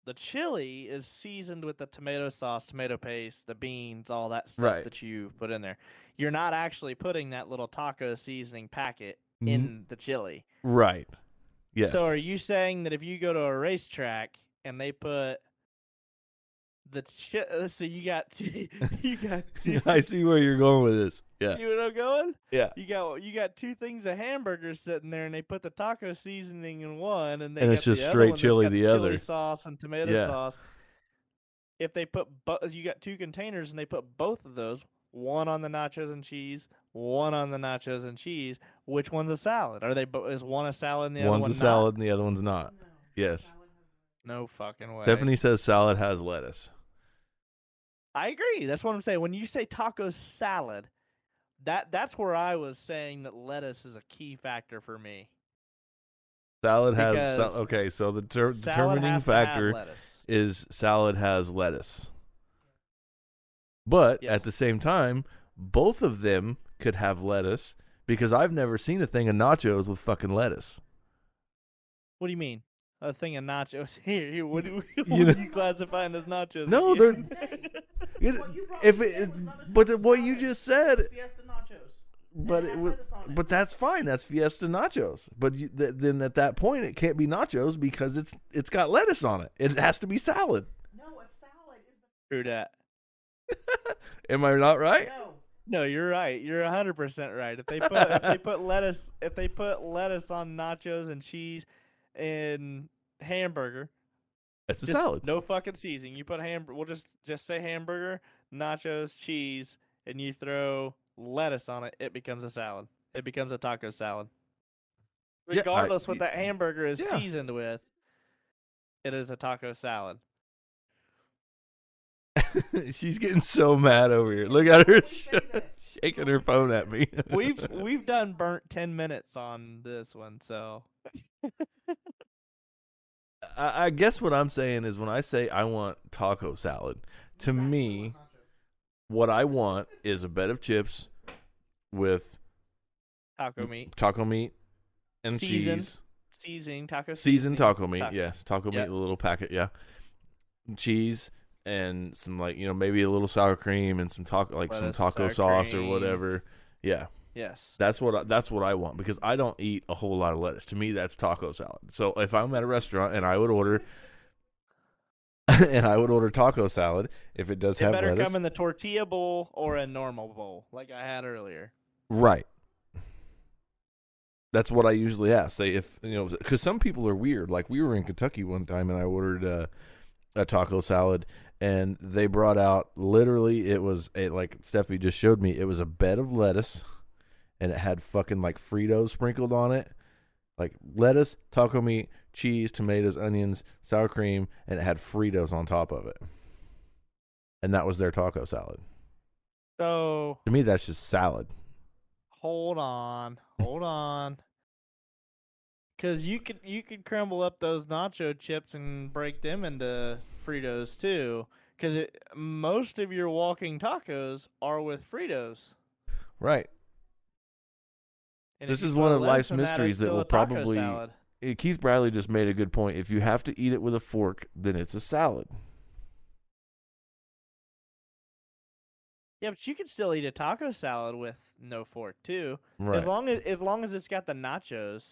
the chili is seasoned with the tomato sauce, tomato paste, the beans, all that stuff Right. that you put in there. You're not actually putting that little taco seasoning packet N- in the chili. Right. Yes. So are you saying that if you go to a racetrack and they put the chi- uh, so you got two, you got two, I see where you're going with this. Yeah. see where I'm going? Yeah. You got you got two things of hamburgers sitting there, and they put the taco seasoning in one, and they And it's just the straight one chili got the chili other. sauce and tomato Yeah. sauce. If they put bo- you got two containers, and they put both of those, one on the nachos and cheese, one on the nachos and cheese. Which one's a salad? Are they? Bo- is one a salad and the other One's one a salad and the other one's not. Yes. No fucking way. Stephanie says salad has lettuce. I agree. That's what I'm saying. When you say taco salad, that that's where I was saying that lettuce is a key factor for me. Salad has sal- okay. So the ter- determining factor is salad has lettuce. But Yes. at the same time, both of them could have lettuce because I've never seen a thing of nachos with fucking lettuce. What do you mean? A thing of nachos. Here, here. What do, what You know- are you classifying as nachos? No, again? It- Well, you brought if me it, that was not a but taco what you just said, Fiesta nachos. but It it was, lettuce on it. but that's fine. That's Fiesta nachos. But you, th- then at that point, it can't be nachos because it's it's got lettuce on it. It has to be salad. No, a salad is True that. Am I not right? no. No, you're right. You're hundred percent right. If they put if they put lettuce if they put lettuce on nachos and cheese and hamburger, It's a just salad. no fucking seasoning. You put hamburger. We'll just just say hamburger, nachos, cheese, and you throw lettuce on it. It becomes a salad. It becomes a taco salad. Yeah, I- Regardless what y- that hamburger is yeah. seasoned with, it is a taco salad. She's getting so mad over here. Look at her Let me say this. shaking her phone at me. We've we've done burnt ten minutes on this one, so I, I guess what I'm saying is when I say I want taco salad, to me, what I want is a bed of chips with Taco meat, taco meat and Seasoned. cheese. seasoning taco. Seasoned seasoning. taco meat, Taco. yes. Taco Yep. meat, a little packet, yeah. Cheese and some like you know maybe a little sour cream and some taco like some taco sour sauce or whatever. Yeah, Yes. that's what I, that's what I want because I don't eat a whole lot of lettuce. To me, that's taco salad. So if I'm at a restaurant and I would order. and I would order taco salad if it does It have better lettuce. come in the tortilla bowl or a normal bowl, like I had earlier. Right. That's what I usually ask. Say if you know, because some people are weird. Like we were in Kentucky one time, and I ordered uh, a taco salad, and they brought out literally it was a like Steffi just showed me. It was a bed of lettuce, and it had fucking like Fritos sprinkled on it, like lettuce, taco meat, cheese, tomatoes, onions, sour cream, and it had Fritos on top of it. And that was their taco salad. So To me, that's just salad. hold on, hold on. Cause you could you could crumble up those nacho chips and break them into Fritos too. Cause it, most of your walking tacos are with Fritos. Right. And This is one of life's that, mysteries that will probably- salad. Uh, Keith Bradley just made a good point. If you have to eat it with a fork, then it's a salad. Yeah, but you can still eat a taco salad with no fork too. Right. As long as as long as it's got the nachos,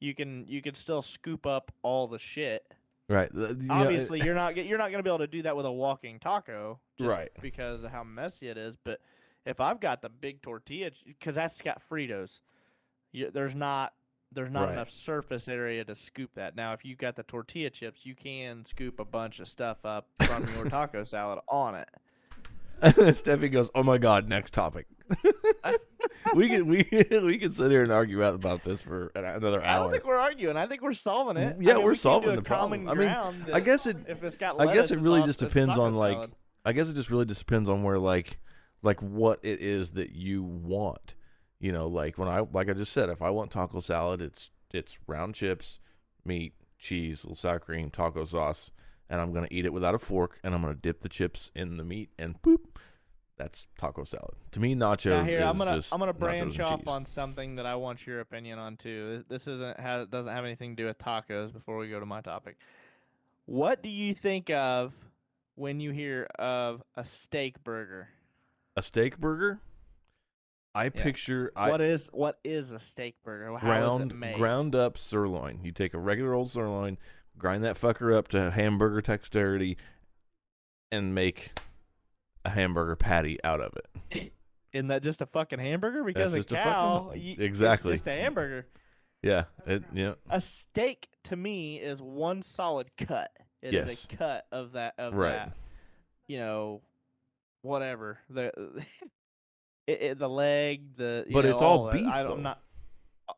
you can you can still scoop up all the shit. right. You know, Obviously, you're not you're not gonna be able to do that with a walking taco, just Right. Because of how messy it is. But if I've got the big tortilla, because that's got Fritos, you, there's not there's not Right. enough surface area to scoop that. Now, if you've got the tortilla chips, you can scoop a bunch of stuff up from your taco salad on it. Steffi goes, "Oh my god, next topic." we could we we could sit here and argue out about this for another hour. I don't think we're arguing. I think we're solving it. I Yeah, mean, we're we solving the problem. I mean, I guess it if it's got I guess it really just depends on like salad. I guess it just really just depends on where like like what it is that you want. You know, like when I like I just said, if I want taco salad, it's it's round chips, meat, cheese, little sour cream, taco sauce, and I'm gonna eat it without a fork, and I'm gonna dip the chips in the meat, and boop, that's taco salad. To me, nachos Now here, is I'm gonna just I'm gonna branch off cheese. on something that I want your opinion on too. This this isn't has doesn't have anything to do with tacos. Before we go to my topic, what do you think of when you hear of a steak burger? A steak burger. I picture I what is what is a steak burger? How is ground it made? ground up sirloin. You take a regular old sirloin, grind that fucker up to hamburger dexterity, and make a hamburger patty out of it. Isn't that just a fucking hamburger? Because That's a just a cow, fucking- exactly. it's just a hamburger. Yeah, it yeah A steak to me is one solid cut. It is Yes. a cut of that of right. that. You know, whatever the it, it, the leg, the you But know, it's all that. beef, I, I'm not. uh,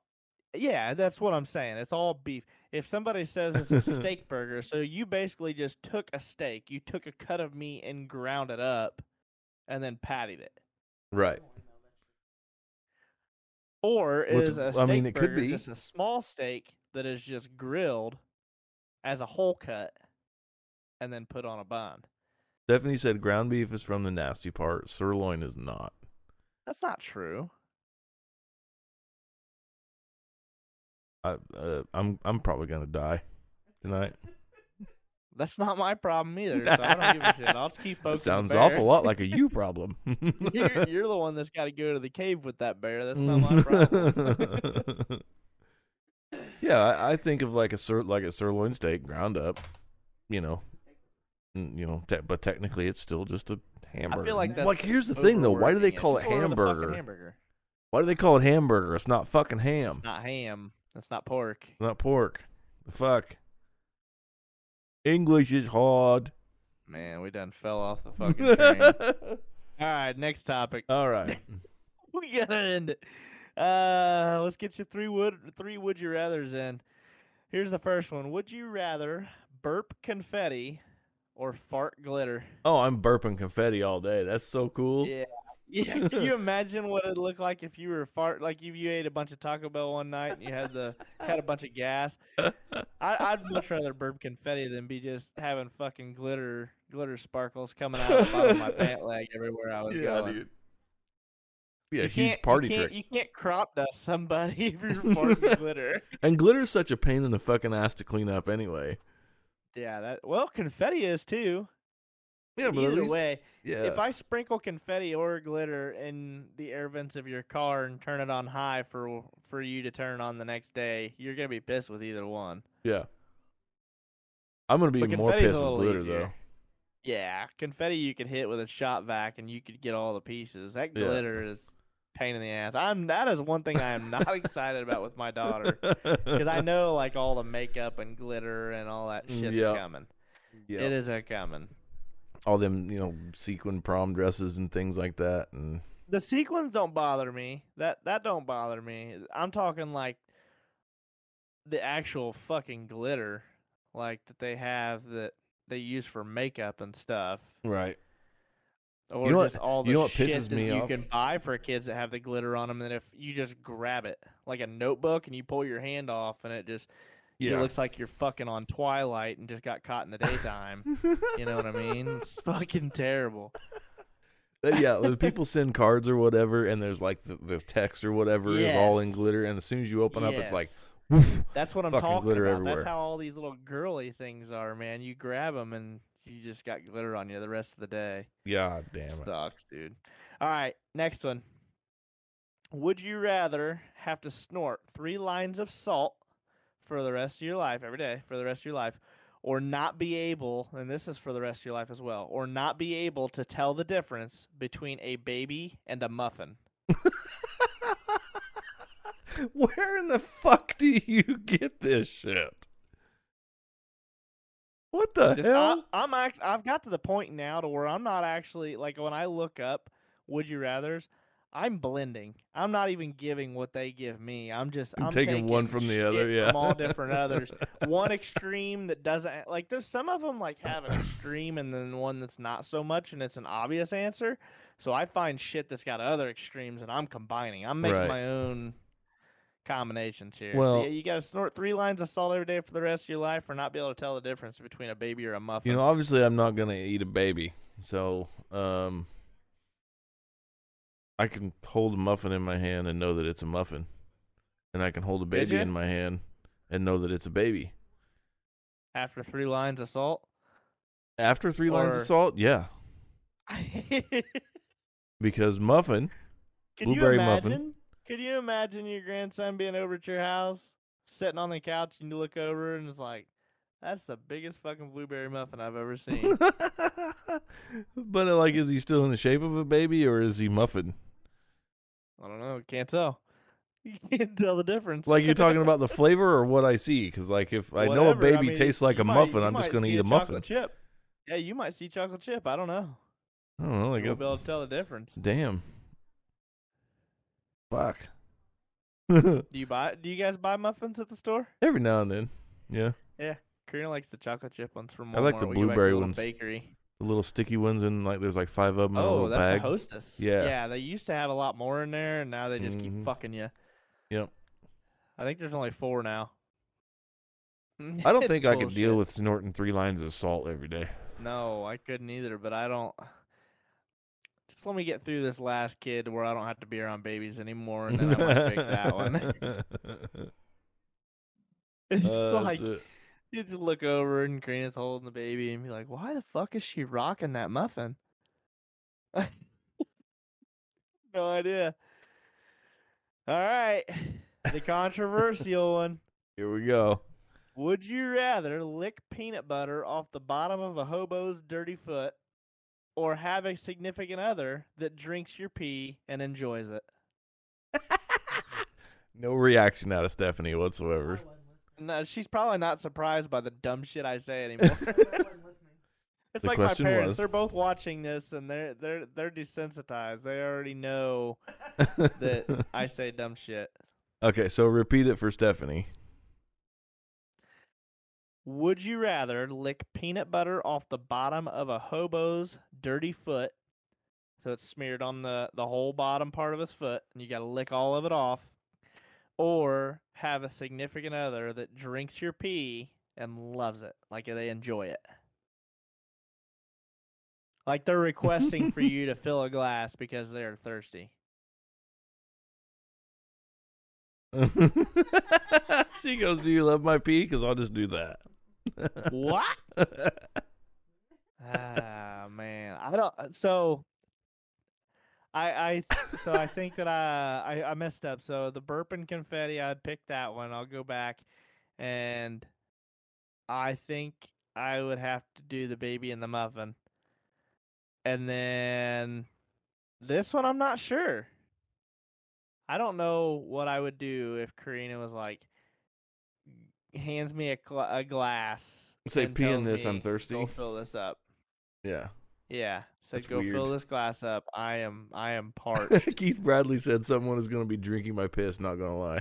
Yeah, that's what I'm saying. It's all beef. If somebody says it's a steak burger, so you basically just took a steak, you took a cut of meat and ground it up, and then patted it. Right. Or is a I mean, it could be. just a small steak that is just grilled as a whole cut and then put on a bun? Stephanie said ground beef is from the nasty part. Sirloin is not. That's not true. I uh, I'm I'm probably gonna die tonight. That's not my problem either. So I don't give a shit. I'll keep poking. That sounds awful lot like a you problem. you're, you're the one that's got to go to the cave with that bear. That's not my problem. yeah, I, I think of like a sir, like a sirloin steak ground up, you know, you know, te- but technically it's still just a hamburger. like that's like here's the thing though, why do they it. call it Just order the fucking hamburger? hamburger. Why do they call it hamburger? It's not fucking ham. It's not ham. That's not pork. It's not pork. The fuck. English is hard. Man, we done fell off the fucking train. All right, next topic. All right. we gotta end it. Uh, let's get you three would three would you rather's in. Here's the first one. Would you rather burp confetti or fart glitter? Oh, I'm burping confetti all day. That's so cool. Yeah. Yeah, can you imagine what it'd look like if you were fart like if you ate a bunch of Taco Bell one night and you had the had a bunch of gas? I, I'd much rather burp confetti than be just having fucking glitter glitter sparkles coming out of the bottom of my pant leg everywhere I was Yeah, going. dude. be a You huge party you can't, trick. You can't crop dust somebody if you're farting glitter. And glitter's such a pain in the fucking ass to clean up anyway. Yeah, that well, confetti is too. Yeah, but Either least, way, yeah. if I sprinkle confetti or glitter in the air vents of your car and turn it on high for for you to turn on the next day, you're gonna be pissed with either one. yeah. I'm gonna be But more pissed with glitter easier. though. Yeah, confetti you could hit with a shop vac and you could get all the pieces. That Yeah. glitter is pain in the ass. I'm that is one thing I am not excited about with my daughter because I know like all the makeup and glitter and all that mm, shit's Yeah. coming. Yeah. It is a coming. all them you know sequin prom dresses and things like that, and The sequins don't bother me. That that don't bother me. I'm talking like the actual fucking glitter, like that they have that they use for makeup and stuff, right. Or know what- just all the you know what shit pisses that me you off? can buy for kids that have the glitter on them. And if you just grab it like a notebook and you pull your hand off, and it just it looks like you're fucking on Twilight and just got caught in the daytime. you know what I mean? It's fucking terrible. Yeah, the people send cards or whatever, and there's like the, the text or whatever is all in glitter, and as soon as you open up, it's like, woof. That's what I'm talking glitter about. everywhere. That's how all these little girly things are, man. You grab them and you just got glitter on you the rest of the day. God damn it. Sucks, dude. All right, next one. Would you rather have to snort three lines of salt for the rest of your life every day for the rest of your life, or not be able, and this is for the rest of your life as well, or not be able to tell the difference between a baby and a muffin? Where in the fuck do you get this shit? What the Just- hell? I, I'm act- I've got to the point now to where I'm not actually like when I look up would you rather's, I'm blending. I'm not even giving what they give me. I'm just I'm I'm taking one from the other, yeah. from all different others. one extreme that doesn't like there's some of them like have an extreme and then one that's not so much and it's an obvious answer. So I find shit that's got other extremes and I'm combining. I'm making Right. my own combinations here. Well- so yeah, you got to snort three lines of salt every day for the rest of your life, or not be able to tell the difference between a baby or a muffin. You know, obviously, I'm not gonna eat a baby, so um, I can hold a muffin in my hand and know that it's a muffin, and I can hold a baby in my hand and know that it's a baby. after three lines of salt. After three lines of salt, yeah, because muffin, you Blueberry muffin. Could you imagine your grandson being over at your house, sitting on the couch, and you look over and it's like, "That's the biggest fucking blueberry muffin I've ever seen." but uh, like, is he still in the shape of a baby or is he muffin? I don't know. Can't tell. You can't tell the difference. Like you're talking about the flavor or what I see? Because like, if I know a Whatever, baby mean, tastes like a might- muffin, I'm just gonna eat a chocolate muffin. chip. Yeah, you might see chocolate chip. I don't know. I don't know. Like, You'll be able to tell the difference. damn. Fuck. Do you buy? Do you guys buy muffins at the store? Every now and then, yeah. Yeah. Karina likes the chocolate chip ones from Walmart. I like the We go back blueberry ones. Bakery. The little sticky ones, and like there's like five of them in a Oh, that's bag. the Hostess. Yeah. yeah. They used to have a lot more in there, and now they just Mhm. keep fucking you. Yep. I think there's only four now. I don't think I could deal with snorting three lines of salt every day. No, I couldn't either. But I don't. Just let me get through this last kid where I don't have to be around babies anymore, and then I might pick that one. It's Uh, like it. you just look over and Karina's holding the baby and be like, "Why the fuck is she rocking that muffin?" no idea. All right, the controversial one. Here we go. Would you rather lick peanut butter off the bottom of a hobo's dirty foot, or have a significant other that drinks your pee and enjoys it? No reaction out of Stephanie whatsoever. No, she's probably not surprised by the dumb shit I say anymore. It's The like my parents; was- they're both watching this, and they're they're they're desensitized. They already know that I say dumb shit. okay, so repeat it for Stephanie. Would you rather lick peanut butter off the bottom of a hobo's dirty foot, so it's smeared on the the whole bottom part of his foot, and you got to lick all of it off, or have a significant other that drinks your pee and loves it, like they enjoy it? Like they're requesting for you to fill a glass because they're thirsty. she goes, "Do you love my pee? Because I'll just do that." What? ah man, I don't. uh, So I I so I think that I, I I messed up. So the burp and confetti, I picked that one. I'll go back, and I think I would have to do the baby and the muffin, and then this one I'm not sure. I don't know what I would do if Karina was like hands me a, gla- a glass. Say, "Pee in this, I'm thirsty." Go fill this up. yeah. Yeah. Said That's go fill this glass up. I am I am parched. Keith Bradley said someone is going to be drinking my piss. Not going to lie.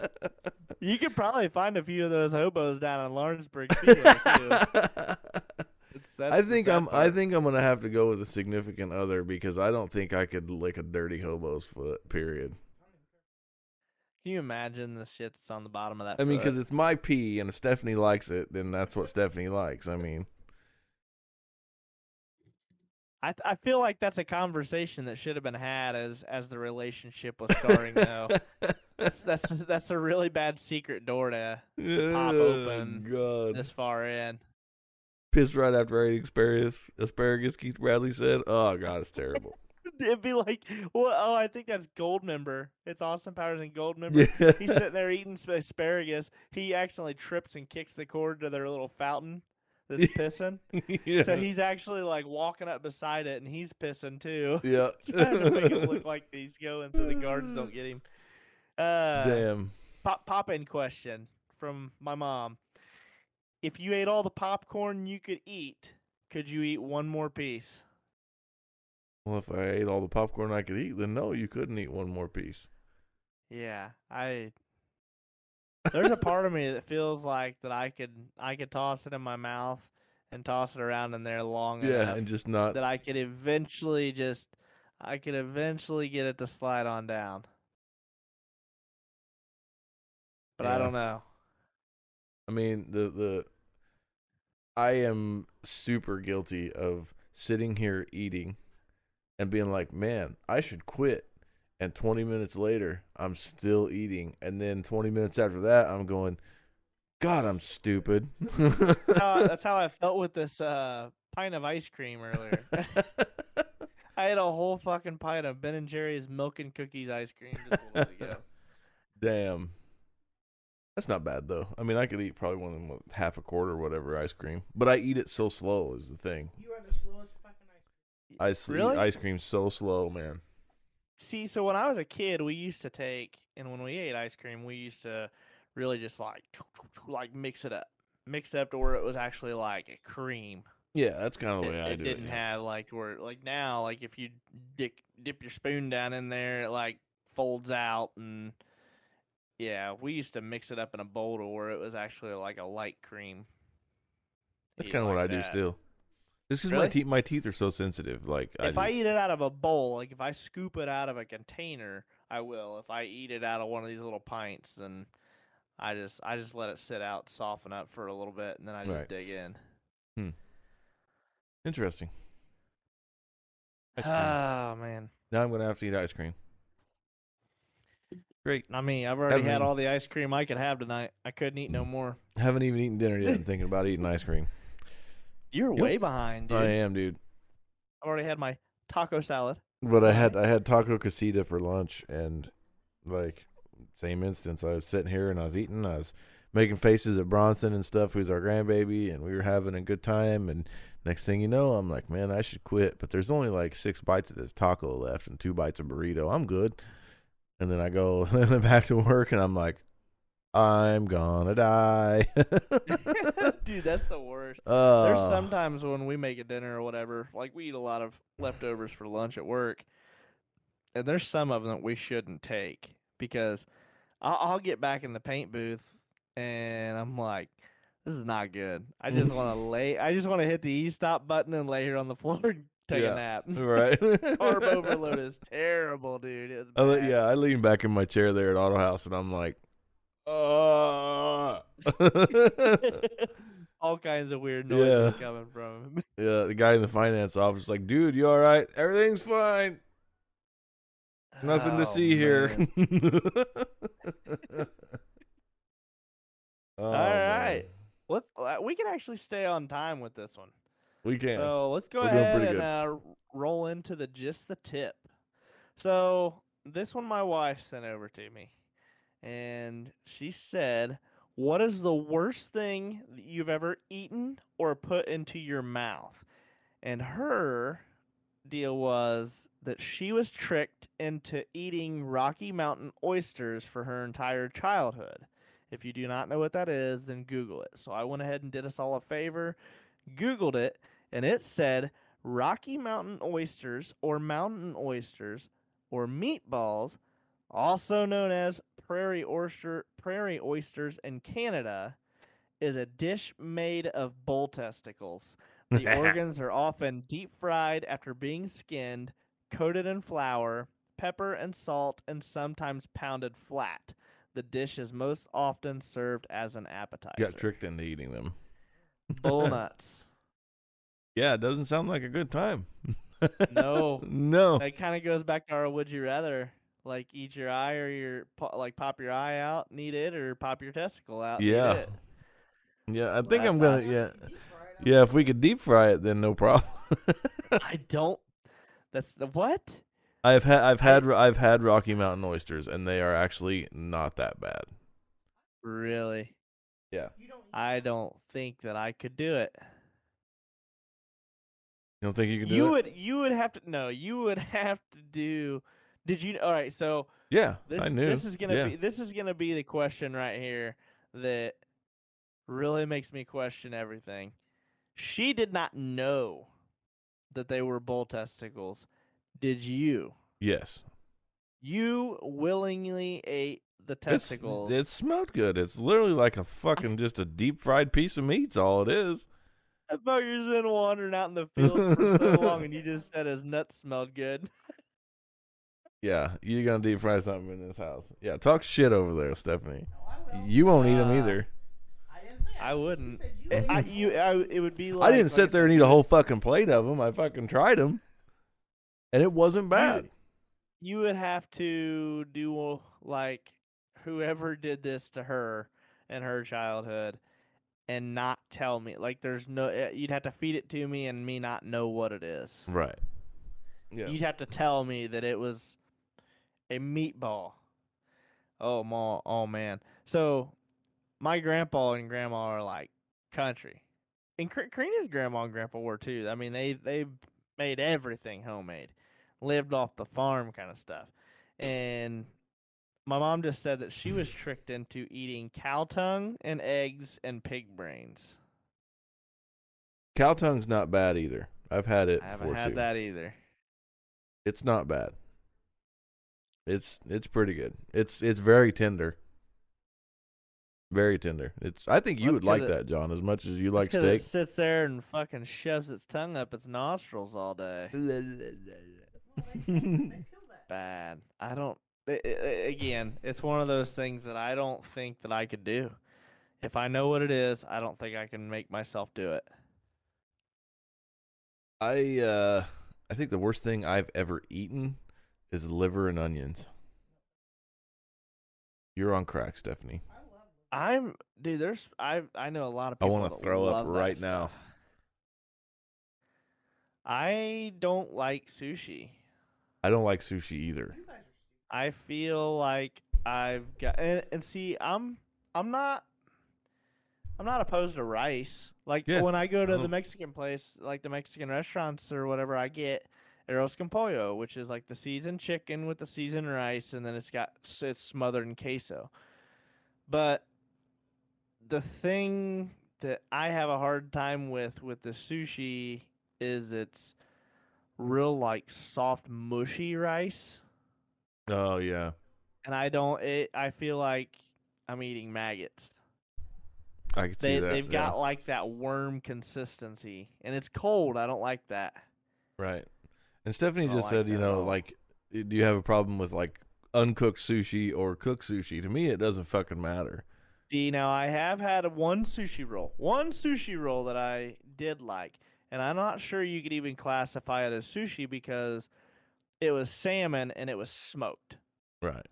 you could probably find a few of those hobos down in Lawrenceburg too. That's I think I'm. I think I'm gonna have to go with a significant other because I don't think I could lick a dirty hobo's foot. Period. Can you imagine the shit that's on the bottom of that? I mean, because it's my pee, and if Stephanie likes it, then that's what Stephanie likes. I mean, I th- I feel like that's a conversation that should have been had as as the relationship was starting. though that's that's that's a really bad secret door to pop oh, open Oh, God, this far in. piss right after I ate asparagus. Asparagus. Keith Bradley said, "Oh God, it's terrible." It'd be like, well, oh, I think that's Goldmember. It's Austin Powers and Goldmember. yeah. He's sitting there eating asparagus. He accidentally trips and kicks the cord to their little fountain that's pissing. yeah. So he's actually like walking up beside it, and he's pissing too. yeah. trying to make it look like he's going so the guards don't get him. Uh, Damn. Pop pop in question from my mom. If you ate all the popcorn you could eat, could you eat one more piece? Well, if I ate all the popcorn I could eat, then no, you couldn't eat one more piece. Yeah, I. There's a part of me that feels like that I could I could toss it in my mouth and toss it around in there long Yeah, enough and just not. that I could eventually just I could eventually get it to slide on down. But I don't know. I mean, the the I am super guilty of sitting here eating and being like, "Man, I should quit." And 20 minutes later, I'm still eating, and then 20 minutes after that, I'm going, "God, I'm stupid." That's how, that's how I felt with this uh, pint of ice cream earlier. I had a whole fucking pint of Ben and Jerry's milk and cookies ice cream just a little ago. Damn. That's not bad though. I mean, I could eat probably one of them with half a quarter or whatever ice cream, but I eat it so slow is the thing. You are the slowest fucking ice I s- eat Really? ice cream so slow, man. See, so when I was a kid, we used to take, and when we ate ice cream, we used to really just like, like mix it up, mix it up to where it was actually like a cream. Yeah, that's kind of the it, way I it do didn't it. yeah. have like where like now, like if you dip dip your spoon down in there, it like folds out, and yeah, we used to mix it up in a bowl to where it was actually like a light cream. That's kind of what like I do still. Just because my teeth my teeth are so sensitive, like If I just- eat it out of a bowl, like if I scoop it out of a container, I will. If I eat it out of one of these little pints, then I just I just let it sit out, soften up for a little bit, and then I just Right. dig in. Hmm. Interesting. Ice cream. Oh man, now I'm gonna have to eat ice cream. Great. I mean I've already Haven't had all the ice cream I could have tonight. I couldn't eat no more. Haven't even eaten dinner yet. and thinking about eating ice cream. You're Yep. way behind, dude. I am, dude. I've already had my taco salad. But I had I had taco casita for lunch, and like same instance, I was sitting here and I was eating. I was making faces at Bronson and stuff, who's our grandbaby, and we were having a good time. And next thing you know, I'm like, man, I should quit. But there's only like six bites of this taco left and two bites of burrito. I'm good. And then I go back to work, and I'm like, I'm gonna die. dude, that's the worst. uh, There's sometimes when we make a dinner or whatever, like we eat a lot of leftovers for lunch at work, and there's some of them that we shouldn't take because I'll, I'll get back in the paint booth and I'm like, this is not good. I just want to lay, I just want to hit the e stop button and lay here on the floor and take Yeah. a nap. right. Carb overload is terrible, dude. I yeah, I lean back in my chair there at Auto House, and I'm like, uh. All kinds of weird noises Yeah. coming from him. yeah, the guy in the finance office is like, dude, you all right? Everything's fine. Nothing to Oh, see here. oh, All right. Let's. Uh, we can actually stay on time with this one. We can. So let's go We're ahead and uh, roll into the just the tip. So this one my wife sent over to me, and she said, "What is the worst thing you've ever eaten or put into your mouth?" And her deal was that she was tricked into eating Rocky Mountain oysters for her entire childhood. If you do not know what that is, then Google it. So I went ahead and did us all a favor, Googled it, and it said Rocky Mountain oysters or mountain oysters or meatballs, also known as prairie oyster prairie oysters in Canada, is a dish made of bull testicles. The organs are often deep fried after being skinned, coated in flour, pepper and salt, and sometimes pounded flat. The dish is most often served as an appetizer. Got tricked into eating them. Bull nuts. Yeah, it doesn't sound like a good time. No. no. That kind of goes back to our would you rather. Like eat your eye or your like pop your eye out, and eat it, or pop your testicle out. and eat Yeah. Yeah, I think That's I'm gonna. Yeah, Deep fried, I'm yeah. If we could deep fry it, then no problem. I don't. That's the what? I've had I've had I've had Rocky Mountain oysters, and they are actually not that bad. Really? Yeah. You don't eat I don't think that I could do it. You don't think you could do You it? would. You would have to. No, you would have to do. Did you? All right. So Yeah, this I knew. this is gonna yeah. be this is gonna be the question right here that really makes me question everything. She did not know that they were bull testicles. Did you? Yes. You willingly ate the It's, testicles. it smelled good. It's literally like a fucking just a deep fried piece of meat's all it is. I thought you've been wandering out in the field for so long, and you just said his nuts smelled good. Yeah, you're gonna deep fry something in this house. Yeah, talk shit over there, Stephanie. No, I will. You won't eat them Uh, either. I didn't You wouldn't. you Eh, I, it. you, I, it would be like I didn't like sit there and eat a whole fucking plate of them. I fucking tried them, and it wasn't bad. you would have to do like whoever did this to her in her childhood and not tell me like there's no eh, you'd have to feed it to me and me not know what it is Right. Yeah. you'd have to tell me that it was a meatball. Oh ma oh man. So my grandpa and grandma are like country. And Kar- Karina's grandma and grandpa were too. I mean they they made everything homemade. Lived off the farm kind of stuff. And my mom just said that she was tricked into eating cow tongue and eggs and pig brains. Cow tongue's not bad either. I've had it i haven't before had too. that either. It's not bad. It's it's pretty good. It's it's very tender. Very tender. It's. I think you Well, would like it- that, John, as much as you Just like 'cause steak. it sits there and fucking shoves its tongue up its nostrils all day Well, they, they killed that. bad. I don't. i- i- i- again, it's one of those things that I don't think that I could do. If I know what it is, I don't think I can make myself do it. I uh, I think the worst thing I've ever eaten is liver and onions. You're on crack, Stephanie. i love i'm dude. There's, I, I know a lot of I wanna throw up love that right now. I don't like sushi. I don't like sushi either. You guys are stupid. I feel like I've got and, and see I'm I'm not I'm not opposed to rice. Like Yeah, when I go to uh-huh. the Mexican place, like the Mexican restaurants or whatever, I get arroz con pollo, which is like the seasoned chicken with the seasoned rice, and then it's got it's smothered in queso. But the thing that I have a hard time with with the sushi is it's real like soft mushy rice Oh yeah, and I don't. It, I feel like I'm eating maggots. I can see They that. they've yeah. got like that worm consistency, and it's cold. I don't like that. right. And Stephanie just like said, you know, like, do you have a problem with like uncooked sushi or cooked sushi? To me, it doesn't fucking matter. See, now I have had one sushi roll, one sushi roll that I did like, and I'm not sure you could even classify it as sushi because it was salmon and it was smoked. Right.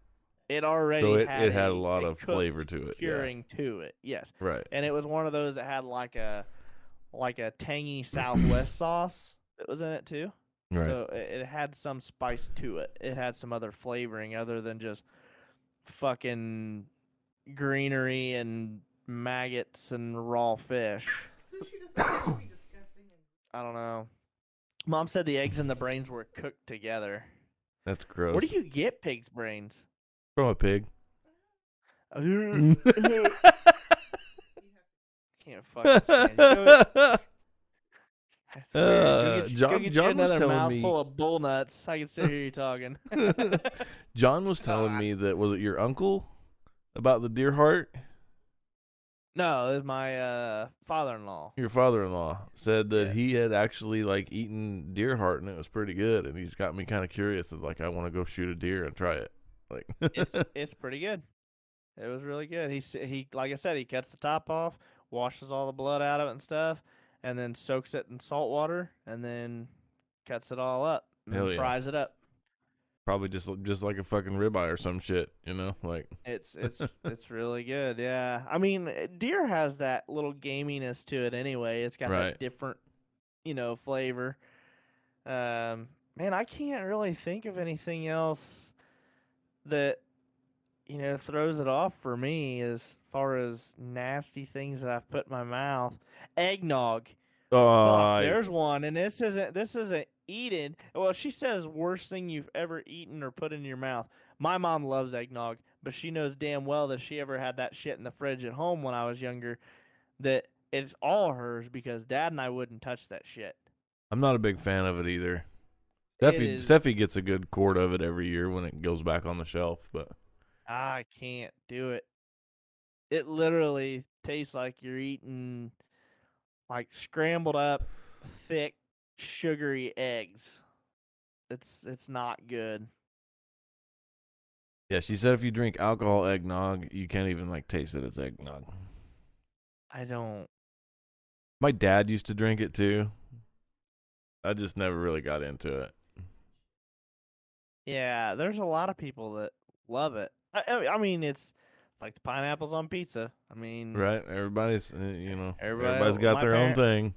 It already So it, had it had a a- lot of flavor to it. yeah. curing to it. Yes, Right. and it was one of those that had like a like a tangy Southwest sauce that was in it too. Right. So it, it had some spice to it. It had some other flavoring other than just fucking greenery and maggots and raw fish. Sushi doesn't have to be disgusting. And I don't know. Mom said the eggs and the brains were cooked together. That's gross. Where do you get pig's brains? From a pig. Can't fucking stand it. Go- That's weird. Go Uh, you- John- go get you John was telling me- mouthful of bull nuts. I can still hear you talking. John was telling me that was it your uncle about the deer heart? no, it was my uh, father-in-law. Your father-in-law said that Yes. he had actually like eaten deer heart and it was pretty good, and he's got me kind of curious. Of, like, I want to go shoot a deer and try it. Like, It's it's pretty good. It was really good. He he like I said, he cuts the top off, washes all the blood out of it and stuff, and then soaks it in salt water, and then cuts it all up and Hell yeah. fries it up. probably just just like a fucking ribeye or some shit, you know? Like, It's it's it's really good. Yeah, I mean, uh, deer has that little gaminess to it anyway. It's got Right. that different, you know, flavor. Um, man, I can't really think of anything else that you know throws it off for me as far as nasty things that I've put in my mouth. Eggnog. oh, Fuck, there's one, and this isn't this isn't eaten. Well, she says worst thing you've ever eaten or put in your mouth. My mom loves eggnog, but she knows damn well that she ever had that shit in the fridge at home when I was younger, that it's all hers because Dad and I wouldn't touch that shit. I'm not a big fan of it either. Steffi, Steffi gets a good quart of it every year when it goes back on the shelf, but I can't do it. It literally tastes like you're eating like scrambled up, thick, sugary eggs. It's it's not good. yeah, she said if you drink alcohol eggnog, you can't even like taste that it's eggnog. I don't. My dad used to drink it too. I just never really got into it. Yeah, there's a lot of people that love it. I, I mean, it's it's like the pineapples on pizza. I mean, Right? Everybody's, uh, you know, Everybody- everybody's got their own thing.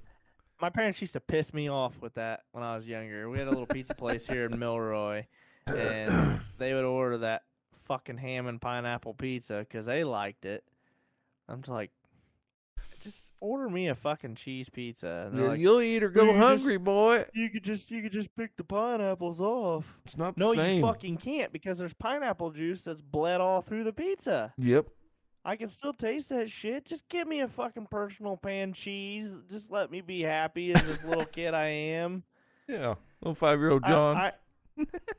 my parents used to piss me off with that when I was younger. We had a little pizza place here in Milroy, and they would order that fucking ham and pineapple pizza because they liked it. I'm just like, order me a fucking cheese pizza. And they're like, You'll eat or go you just- hungry, boy. you could just you could just pick the pineapples off. It's not the No, same. you fucking can't because there's pineapple juice that's bled all through the pizza. Yep. I can still taste that shit. Just give me a fucking personal pan cheese. Just let me be happy as this little kid I am. Yeah. Little five year old I- John. I,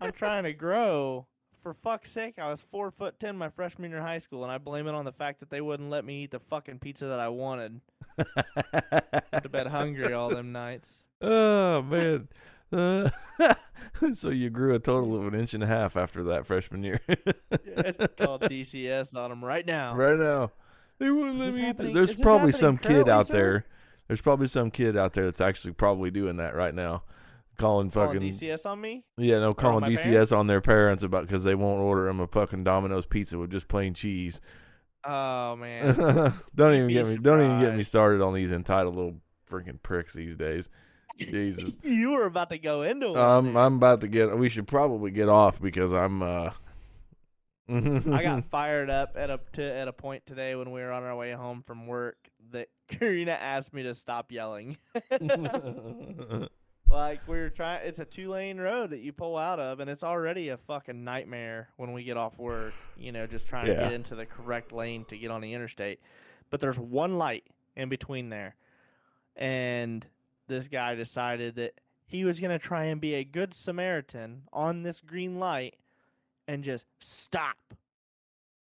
I'm trying to grow. For fuck's sake, I was four foot ten my freshman year in high school, and I blame it on the fact that they wouldn't let me eat the fucking pizza that I wanted. Went to bed hungry all them nights. oh man. Uh, so you grew a total of an inch and a half after that freshman year. Yeah, called DCS on them right now. right now. They wouldn't let me eat There's probably some kid out sir? there. There's probably some kid out there that's actually probably doing that right now. Calling Calling fucking DCS on me? yeah, no, calling DCS parents? on their parents about because they won't order them a fucking Domino's pizza with just plain cheese. Oh man. don't even be get me. Don't even get me started on these entitled little freaking pricks these days. Jesus. you were about to go into it. Um, I'm about to get. We should probably get off because I'm. uh I got fired up at a to, at a point today when we were on our way home from work that Karina asked me to stop yelling. Like we are trying it's a two lane road that you pull out of and it's already a fucking nightmare when we get off work, you know, just trying to get into the correct lane to get on the interstate. But there's one light in between there. And this guy decided that he was going to try and be a good Samaritan on this green light and just stop.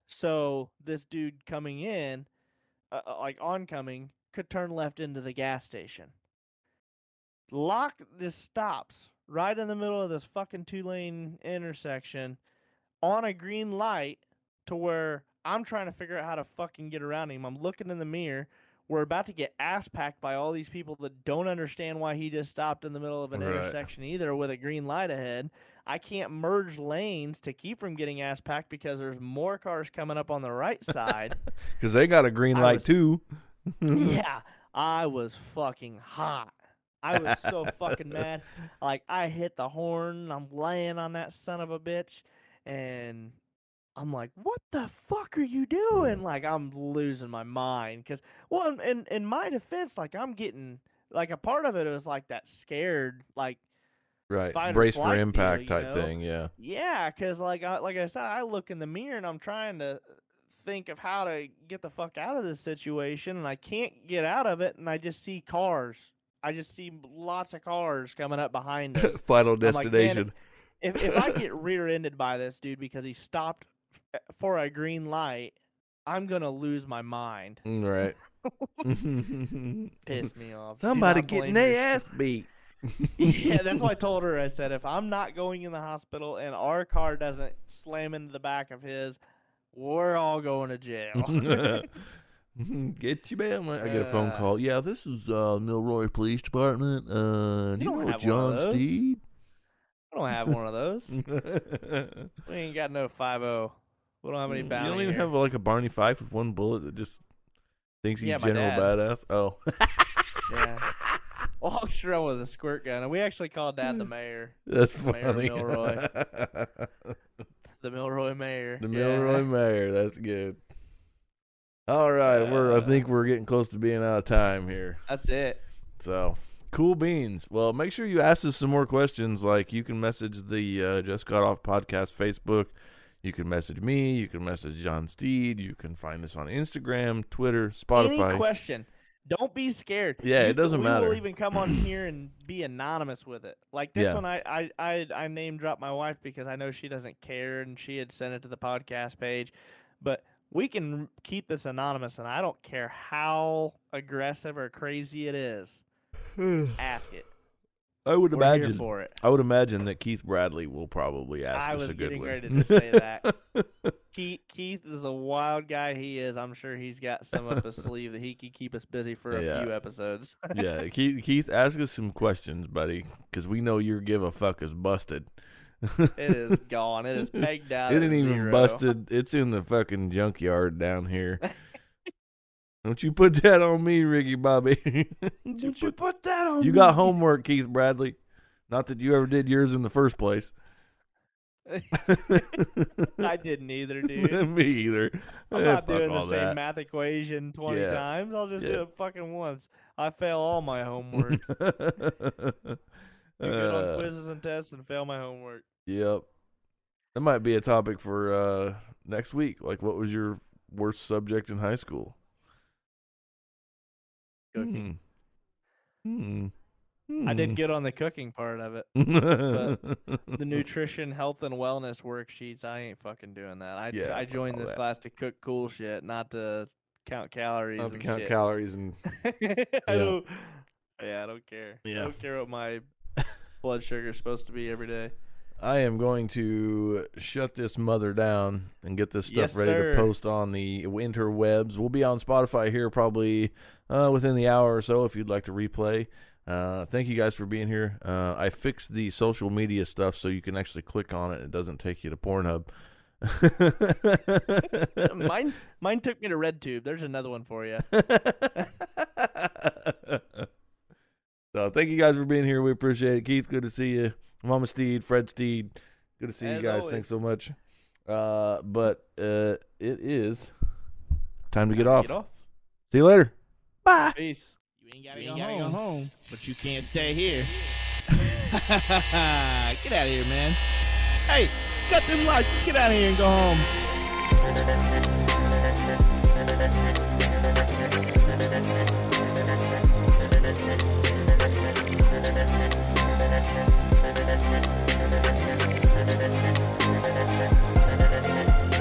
So this dude coming in, uh, uh, like oncoming, could turn left into the gas station. Lock just stops right in the middle of this fucking two lane intersection on a green light to where I'm trying to figure out how to fucking get around him. I'm looking in the mirror. We're about to get ass packed by all these people that don't understand why he just stopped in the middle of an Right. intersection either with a green light ahead. I can't merge lanes to keep from getting ass packed because there's more cars coming up on the right side. Because they got a green I light was- too. yeah, I was fucking hot. I was so fucking mad. Like I hit the horn, I'm laying on that son of a bitch, and I'm like, "What the fuck are you doing?" Mm. Like I'm losing my mind because, well, in, in my defense, like I'm getting like a part of it was like that scared, like Right. Brace for flight deal, impact type know? thing. Yeah. yeah, because like I like I said, I look in the mirror and I'm trying to think of how to get the fuck out of this situation, and I can't get out of it, and I just see cars. I just see lots of cars coming up behind us. Final I'm like, destination. if if I get rear-ended by this dude because he stopped for a green light, I'm gonna lose my mind. Mm, right. Piss me off. Somebody getting their ass beat. yeah, that's why I told her. I said, if I'm not going in the hospital and our car doesn't slam into the back of his, we're all going to jail. Get you back. I get a phone Uh, call. Yeah, this is uh, Milroy Police Department. Uh, do you know John. Steed? we don't have one of those. We ain't got no five zero. We don't have any you don't even here. have like a Barney Fife with one bullet that just thinks he's Yeah, general badass. Oh, Yeah. Walks around with a squirt gun, and we actually called Dad the mayor, that's Mayor funny. Milroy. the Milroy mayor. the Yeah. Milroy Mayor. That's good. All right, we're. I Uh, think we're getting close to being out of time here. That's it. So cool beans. Well, make sure you ask us some more questions. Like you can message the uh, Just Got Off podcast Facebook. You can message me. You can message John Steed. You can find us on Instagram, Twitter, Spotify. Any question. Don't be scared. Yeah, You it doesn't we matter. will even come on here and be anonymous with it. Like this Yeah. one, I, I, I, I name dropped my wife because I know she doesn't care, and she had sent it to the podcast page. But we can keep this anonymous, and I don't care how aggressive or crazy it is. Ask it. I would We're imagine. for it. I would imagine that Keith Bradley will probably ask I us a good one. I was getting ready to say that. Keith, Keith is a wild guy. He is. I'm sure he's got some up his sleeve that he could keep us busy for a Yeah. few episodes. yeah, Keith, Keith, ask us some questions, buddy, because we know your give a fuck is busted. It is gone. It is pegged out. It ain't even zero. busted. It's in the fucking junkyard down here. Don't you put that on me, Ricky Bobby. Don't you put that on? You got homework, Keith Bradley. Not that you ever did yours in the first place. I didn't either, dude. Me either. I'm Eh, not doing the same that. math equation 20 Yeah. times. I'll just Yeah. do it fucking once. I fail all my homework. Do good on Uh, quizzes and tests and fail my homework. Yep. That might be a topic for uh, next week. Like, what was your worst subject in high school? Cooking. Hmm. I Hmm. did good on the cooking part of it. but The nutrition, health, and wellness worksheets, I ain't fucking doing that. I, Yeah, I joined this that. class to cook cool shit, not to count calories. Not to and count shit. calories and I Yeah. don't, yeah, I don't care. Yeah. I don't care what my blood sugar is supposed to be every day. I am going to shut this mother down and get this stuff Yes, ready sir. to post on the interwebs. We'll be on Spotify here probably uh, within the hour or so if you'd like to replay. Uh, thank you guys for being here. Uh, I fixed the social media stuff so you can actually click on it. It doesn't take you to Pornhub. mine, mine took me to RedTube. There's another one for you. so thank you guys for being here. We appreciate it. Keith, good to see you. Mama Steed, Fred Steed, good to see you guys. always. Thanks so much. Uh, but uh, it is time to get off. to Get off. See you later. Bye. Peace. You ain't gotta, go, home, but you can't stay here. get out of here, man. Hey, cut them lights. Get out of here and go home. thank you